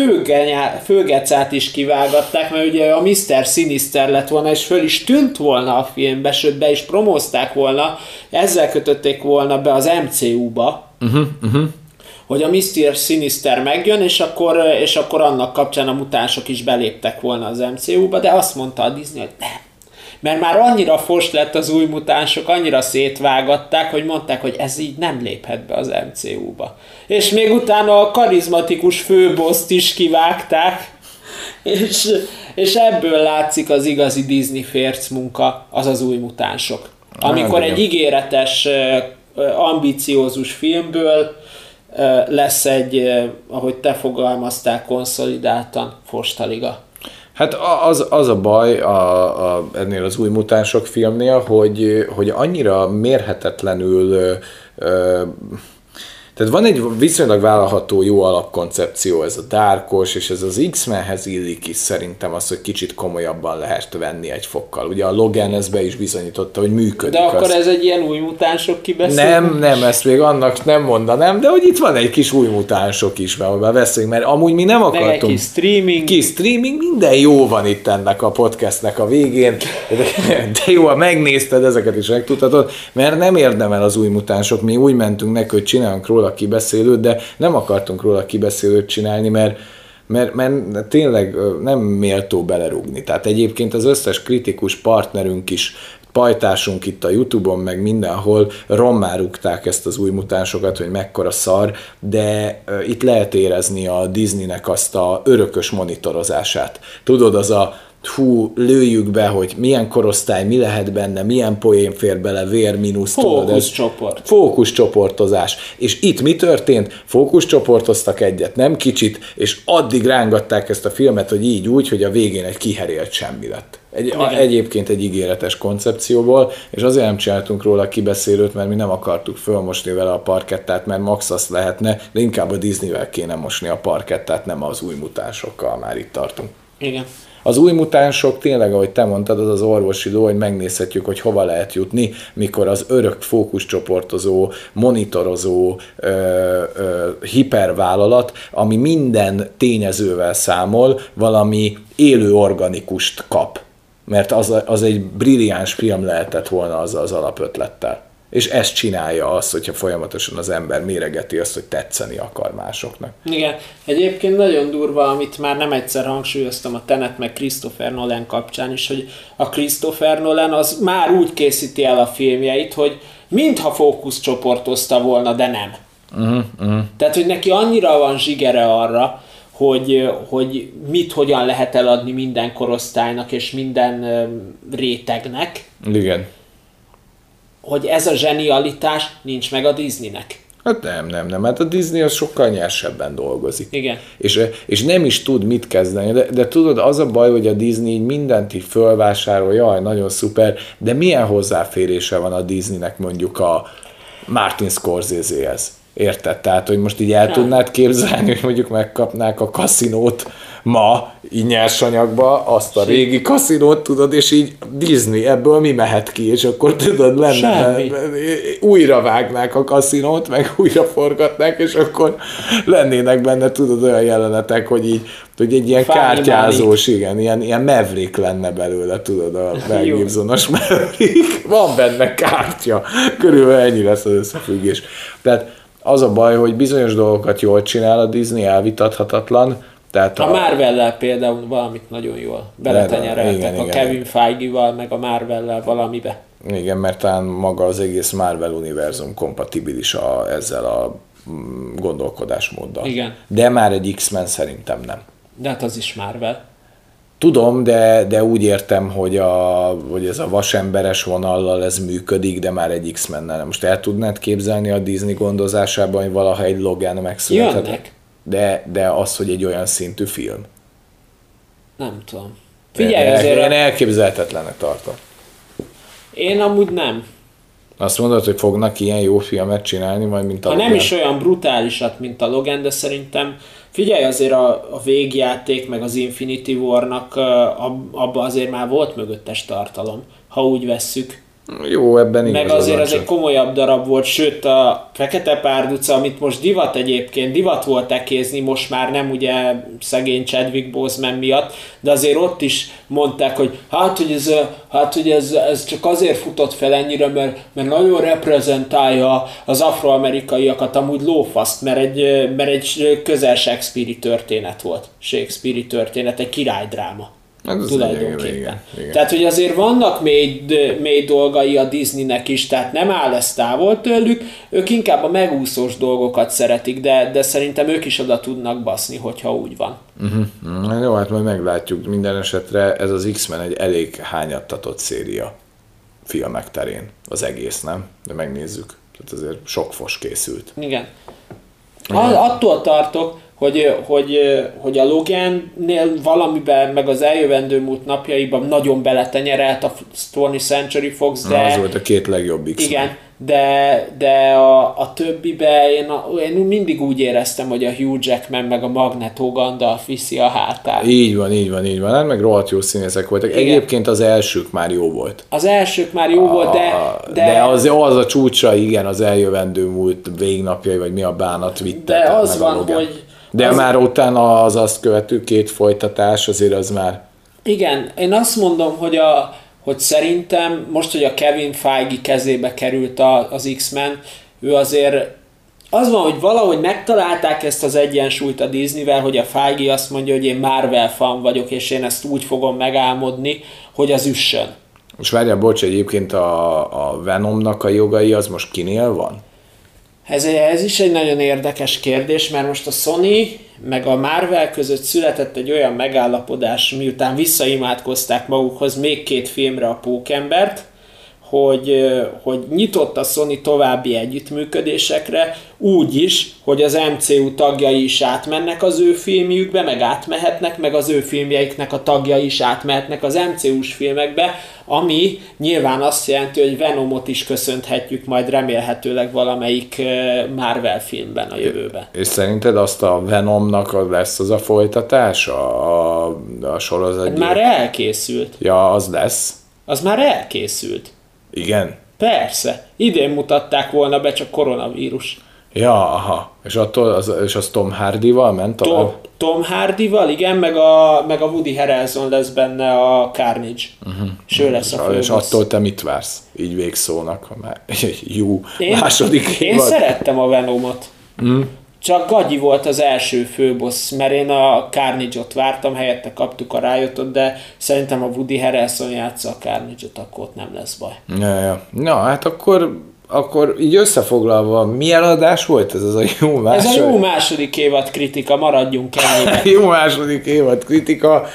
főgecát is kivágatták, mert ugye a Mr. Sinister lett volna, és föl is tűnt volna a filmbe, sőt be is promózták volna, ezzel kötötték volna be az MCU-ba, uh-huh, uh-huh hogy a Mr. Sinister megjön, és akkor, és akkor annak kapcsán a mutánsok is beléptek volna az MCU-ba, de azt mondta a Disney, hogy nem. Mert már annyira fos lett az új mutánsok, annyira szétvágatták, hogy mondták, hogy ez így nem léphet be az MCU-ba. És még utána a karizmatikus főboszt is kivágták, és, és ebből látszik az igazi Disney férc munka, az az új mutánsok. Amikor egy ígéretes, ambiciózus filmből lesz egy, ahogy te fogalmaztál, konszolidáltan Fostaliga. Hát az, az a baj a, a, ennél az új mutánsok filmnél, hogy, hogy annyira mérhetetlenül ö, tehát van egy viszonylag vállalható jó alapkoncepció, ez a dárkos, és ez az X-Menhez illik is szerintem az, hogy kicsit komolyabban lehet venni egy fokkal. Ugye a Logan ez be is bizonyította, hogy működik. De akkor az. ez egy ilyen új mutánsok kibeszél? Nem, nem, ezt még annak nem mondanám, de hogy itt van egy kis új mutánsok is, mert beszélünk, mert amúgy mi nem akartunk. Meg egy kis streaming. Kis streaming, minden jó van itt ennek a podcastnek a végén, de jó, ha megnézted, ezeket is megtudhatod, mert nem érdemel az új mutánsok, mi úgy mentünk neki, hogy csinálunk róla róla kibeszélőt, de nem akartunk róla kibeszélőt csinálni, mert mert, mert tényleg nem méltó belerúgni. Tehát egyébként az összes kritikus partnerünk is pajtásunk itt a Youtube-on, meg mindenhol rommá ezt az új mutánsokat, hogy mekkora szar, de itt lehet érezni a Disneynek azt a örökös monitorozását. Tudod, az a hú, lőjük be, hogy milyen korosztály, mi lehet benne, milyen poén fér bele, vér, mínusz, Fókuszcsoport. Fókuszcsoportozás. És itt mi történt? Fókuszcsoportoztak egyet, nem kicsit, és addig rángatták ezt a filmet, hogy így úgy, hogy a végén egy kiherélt semmi lett. Egy, a, egyébként egy ígéretes koncepcióból, és azért nem csináltunk róla kibeszélőt, mert mi nem akartuk fölmosni vele a parkettát, mert max azt lehetne, de inkább a Disneyvel kéne mosni a parkettát, nem az új mutásokkal, már itt tartunk. Igen. Az új mutánsok tényleg, ahogy te mondtad, az az orvosi ló, hogy megnézhetjük, hogy hova lehet jutni, mikor az örök fókuszcsoportozó, monitorozó ö, ö, hipervállalat, ami minden tényezővel számol, valami élő organikust kap. Mert az, az egy brilliáns film lehetett volna az az alapötlettel. És ezt csinálja azt, hogyha folyamatosan az ember méregeti azt, hogy tetszeni akar másoknak. Igen. Egyébként nagyon durva, amit már nem egyszer hangsúlyoztam a Tenet meg Christopher Nolan kapcsán is, hogy a Christopher Nolan az már úgy készíti el a filmjeit, hogy mintha fókuszcsoportozta volna, de nem. Uh-huh, uh-huh. Tehát, hogy neki annyira van zsigere arra, hogy, hogy mit hogyan lehet eladni minden korosztálynak és minden rétegnek. Igen hogy ez a zsenialitás nincs meg a Disneynek. Hát nem, nem, nem. Hát a Disney az sokkal nyersebben dolgozik. Igen. És, és nem is tud mit kezdeni. De, de tudod, az a baj, hogy a Disney mindent így fölvásárol, jaj, nagyon szuper, de milyen hozzáférése van a Disneynek mondjuk a Martin Scorsese-hez? Érted? Tehát, hogy most így el nem. tudnád képzelni, hogy mondjuk megkapnák a kaszinót ma így nyersanyagba, azt a régi kaszinót tudod, és így Disney, ebből mi mehet ki, és akkor tudod, lenne, újra vágnák a kaszinót, meg újra forgatnák, és akkor lennének benne, tudod, olyan jelenetek, hogy így, hogy egy ilyen Fáni kártyázós, Malik. igen, ilyen, ilyen mevrik lenne belőle, tudod, a belgívzonos mevrik. Van benne kártya. Körülbelül ennyi lesz az összefüggés. Tehát az a baj, hogy bizonyos dolgokat jól csinál a Disney, elvitathatatlan, tehát a, a Marvel-lel például valamit nagyon jól beletenyereltek a Kevin Feige-val, meg a Marvel-lel valamibe. Igen, mert talán maga az egész Marvel univerzum kompatibilis a, ezzel a mm, gondolkodásmóddal. Igen. De már egy X-Men szerintem nem. De hát az is Marvel. Tudom, de, de úgy értem, hogy, a, hogy ez a vasemberes vonallal ez működik, de már egy x men nem. Most el tudnád képzelni a Disney gondozásában, hogy valaha egy Logan megszületett? Jönnek de, de az, hogy egy olyan szintű film. Nem tudom. Figyelj, én, azért... Én elképzelhetetlenek tartom. Én amúgy nem. Azt mondod, hogy fognak ilyen jó filmet csinálni, majd mint a Ha Logan. nem is olyan brutálisat, mint a Logan, de szerintem figyelj azért a, a végjáték, meg az Infinity War-nak abban azért már volt mögöttes tartalom, ha úgy vesszük. Jó, ebben igaz. Meg azért az egy komolyabb darab volt, sőt a Fekete Párduca, amit most divat egyébként, divat volt ekézni, most már nem ugye szegény Chadwick Boseman miatt, de azért ott is mondták, hogy hát, hogy ez, hát, hogy ez, ez csak azért futott fel ennyire, mert, mert nagyon reprezentálja az afroamerikaiakat, amúgy lófaszt, mert egy, mert egy közel Shakespeare történet volt. Shakespeare történet, egy királydráma. Hát tulajdonképpen. igen, igen. Tehát, hogy azért vannak mély, mély dolgai a Disneynek is, tehát nem áll ez távol tőlük, ők inkább a megúszós dolgokat szeretik, de, de szerintem ők is oda tudnak baszni, hogyha úgy van. Uh-huh. Jó, hát majd meglátjuk. Minden esetre ez az X-Men egy elég hányattatott széria filmek terén. Az egész, nem? De megnézzük. Tehát azért sok fos készült. Igen. A, attól tartok, hogy, hogy, hogy a Logan-nél valamiben, meg az eljövendő múlt napjaiban nagyon beletenyerelt a 20th Century Fox, de... Na, az volt a két legjobb X-Men. Igen, de, de a, a többibe én, a, én mindig úgy éreztem, hogy a Hugh Jackman meg a Magneto Gandalf viszi a hátán. Így van, így van, így van. Hát meg rohadt jó színészek voltak. Igen. Egyébként az elsők már jó volt. Az elsők már jó volt, de, de, de az, az a csúcsa, igen, az eljövendő múlt végnapjai, vagy mi a bánat vitte. de az a van, hogy De az, már utána az azt követő két folytatás, azért az már... Igen, én azt mondom, hogy, a, hogy szerintem most, hogy a Kevin Feige kezébe került a, az X-Men, ő azért az van, hogy valahogy megtalálták ezt az egyensúlyt a Disneyvel, hogy a Feige azt mondja, hogy én Marvel fan vagyok, és én ezt úgy fogom megálmodni, hogy az üssön. És várjál, bocs, egyébként a, a Venomnak a jogai az most kinél van? Ez, ez is egy nagyon érdekes kérdés, mert most a Sony meg a Marvel között született egy olyan megállapodás, miután visszaimádkozták magukhoz még két filmre a Pókembert, hogy, hogy nyitott a Sony további együttműködésekre, úgy is, hogy az MCU tagjai is átmennek az ő filmjükbe, meg átmehetnek, meg az ő filmjeiknek a tagjai is átmehetnek az MCU-s filmekbe, ami nyilván azt jelenti, hogy Venomot is köszönhetjük majd remélhetőleg valamelyik Marvel filmben a jövőben. És szerinted azt a Venomnak lesz az a folytatás a, a, sorozat? Már elkészült. Ja, az lesz. Az már elkészült. Igen. Persze. Idén mutatták volna be, csak koronavírus. Ja, aha. És, attól az, és az Tom Hardy-val ment Tom, tovább? Tom Hardy-val, igen, meg a, meg a Woody Harrelson lesz benne a Carnage. Uh-huh. És ő lesz a És, és attól te mit vársz? Így végszónak, ha már jó Én, második én évad. szerettem a Venomot. Mm. Csak Gagyi volt az első főbossz, mert én a Carnage-ot vártam, helyette kaptuk a rájöttot, de szerintem a Woody Harrelson játsza a Carnage-ot, akkor ott nem lesz baj. Ja, ja. Na, hát akkor, akkor így összefoglalva, milyen adás volt ez? Ez a jó Ez második, a jó második évad kritika, maradjunk ennyibe. jó második évad kritika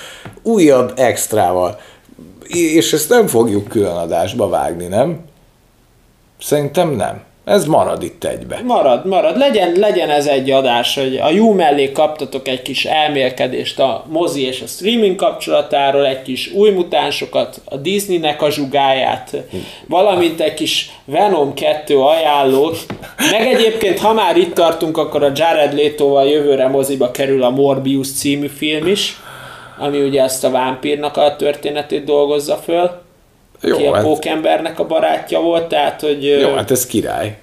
újabb extrával. És ezt nem fogjuk külön adásba vágni, nem? Szerintem nem. Ez marad itt egybe. Marad, marad. Legyen, legyen ez egy adás, hogy a jó mellé kaptatok egy kis elmélkedést a mozi és a streaming kapcsolatáról, egy kis új mutánsokat, a Disneynek a zsugáját, valamint egy kis Venom 2 ajánlót, meg egyébként, ha már itt tartunk, akkor a Jared Leto-val jövőre moziba kerül a Morbius című film is, ami ugye ezt a vámpírnak a történetét dolgozza föl, Jó, ki a hát, Pókembernek a barátja volt, tehát hogy... jó, hát ez király.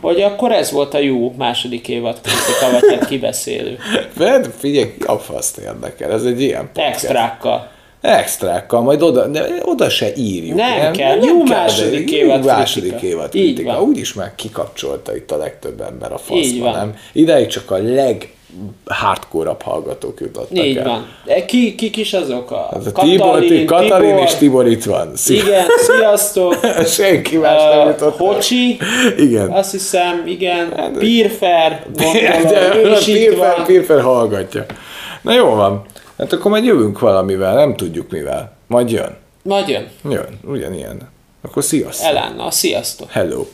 Hogy akkor ez volt a jó második évad kritika, vagy hát kibeszélő. Mert figyelj, a faszt érdekel, ez egy ilyen podcast. Extrákkal. Extrákkal, majd oda, de oda se írjuk. Nem kell, jó de második jó évad második kritika. évad Így kritika. van. Úgyis már kikapcsolta itt a legtöbb ember a Így faszba, nem? Ideig csak a leg hardcore hallgatók jutottak Így el. van. E, Ki, kik is azok? A Ez a Tibor, Katalin, Katalin és Tibor itt van. Szia. Igen, sziasztok! Senki más nem Uh, jutott. el. Hocsi, Igen. azt hiszem, igen, Pirfer, De gondolom, ő is Pirfer, van. Pirfer hallgatja. Na jó van. Hát akkor majd jövünk valamivel, nem tudjuk mivel. Majd jön. Majd jön. Jön, ugyanilyen. Akkor sziasztok. Elánnal, sziasztok! Hello.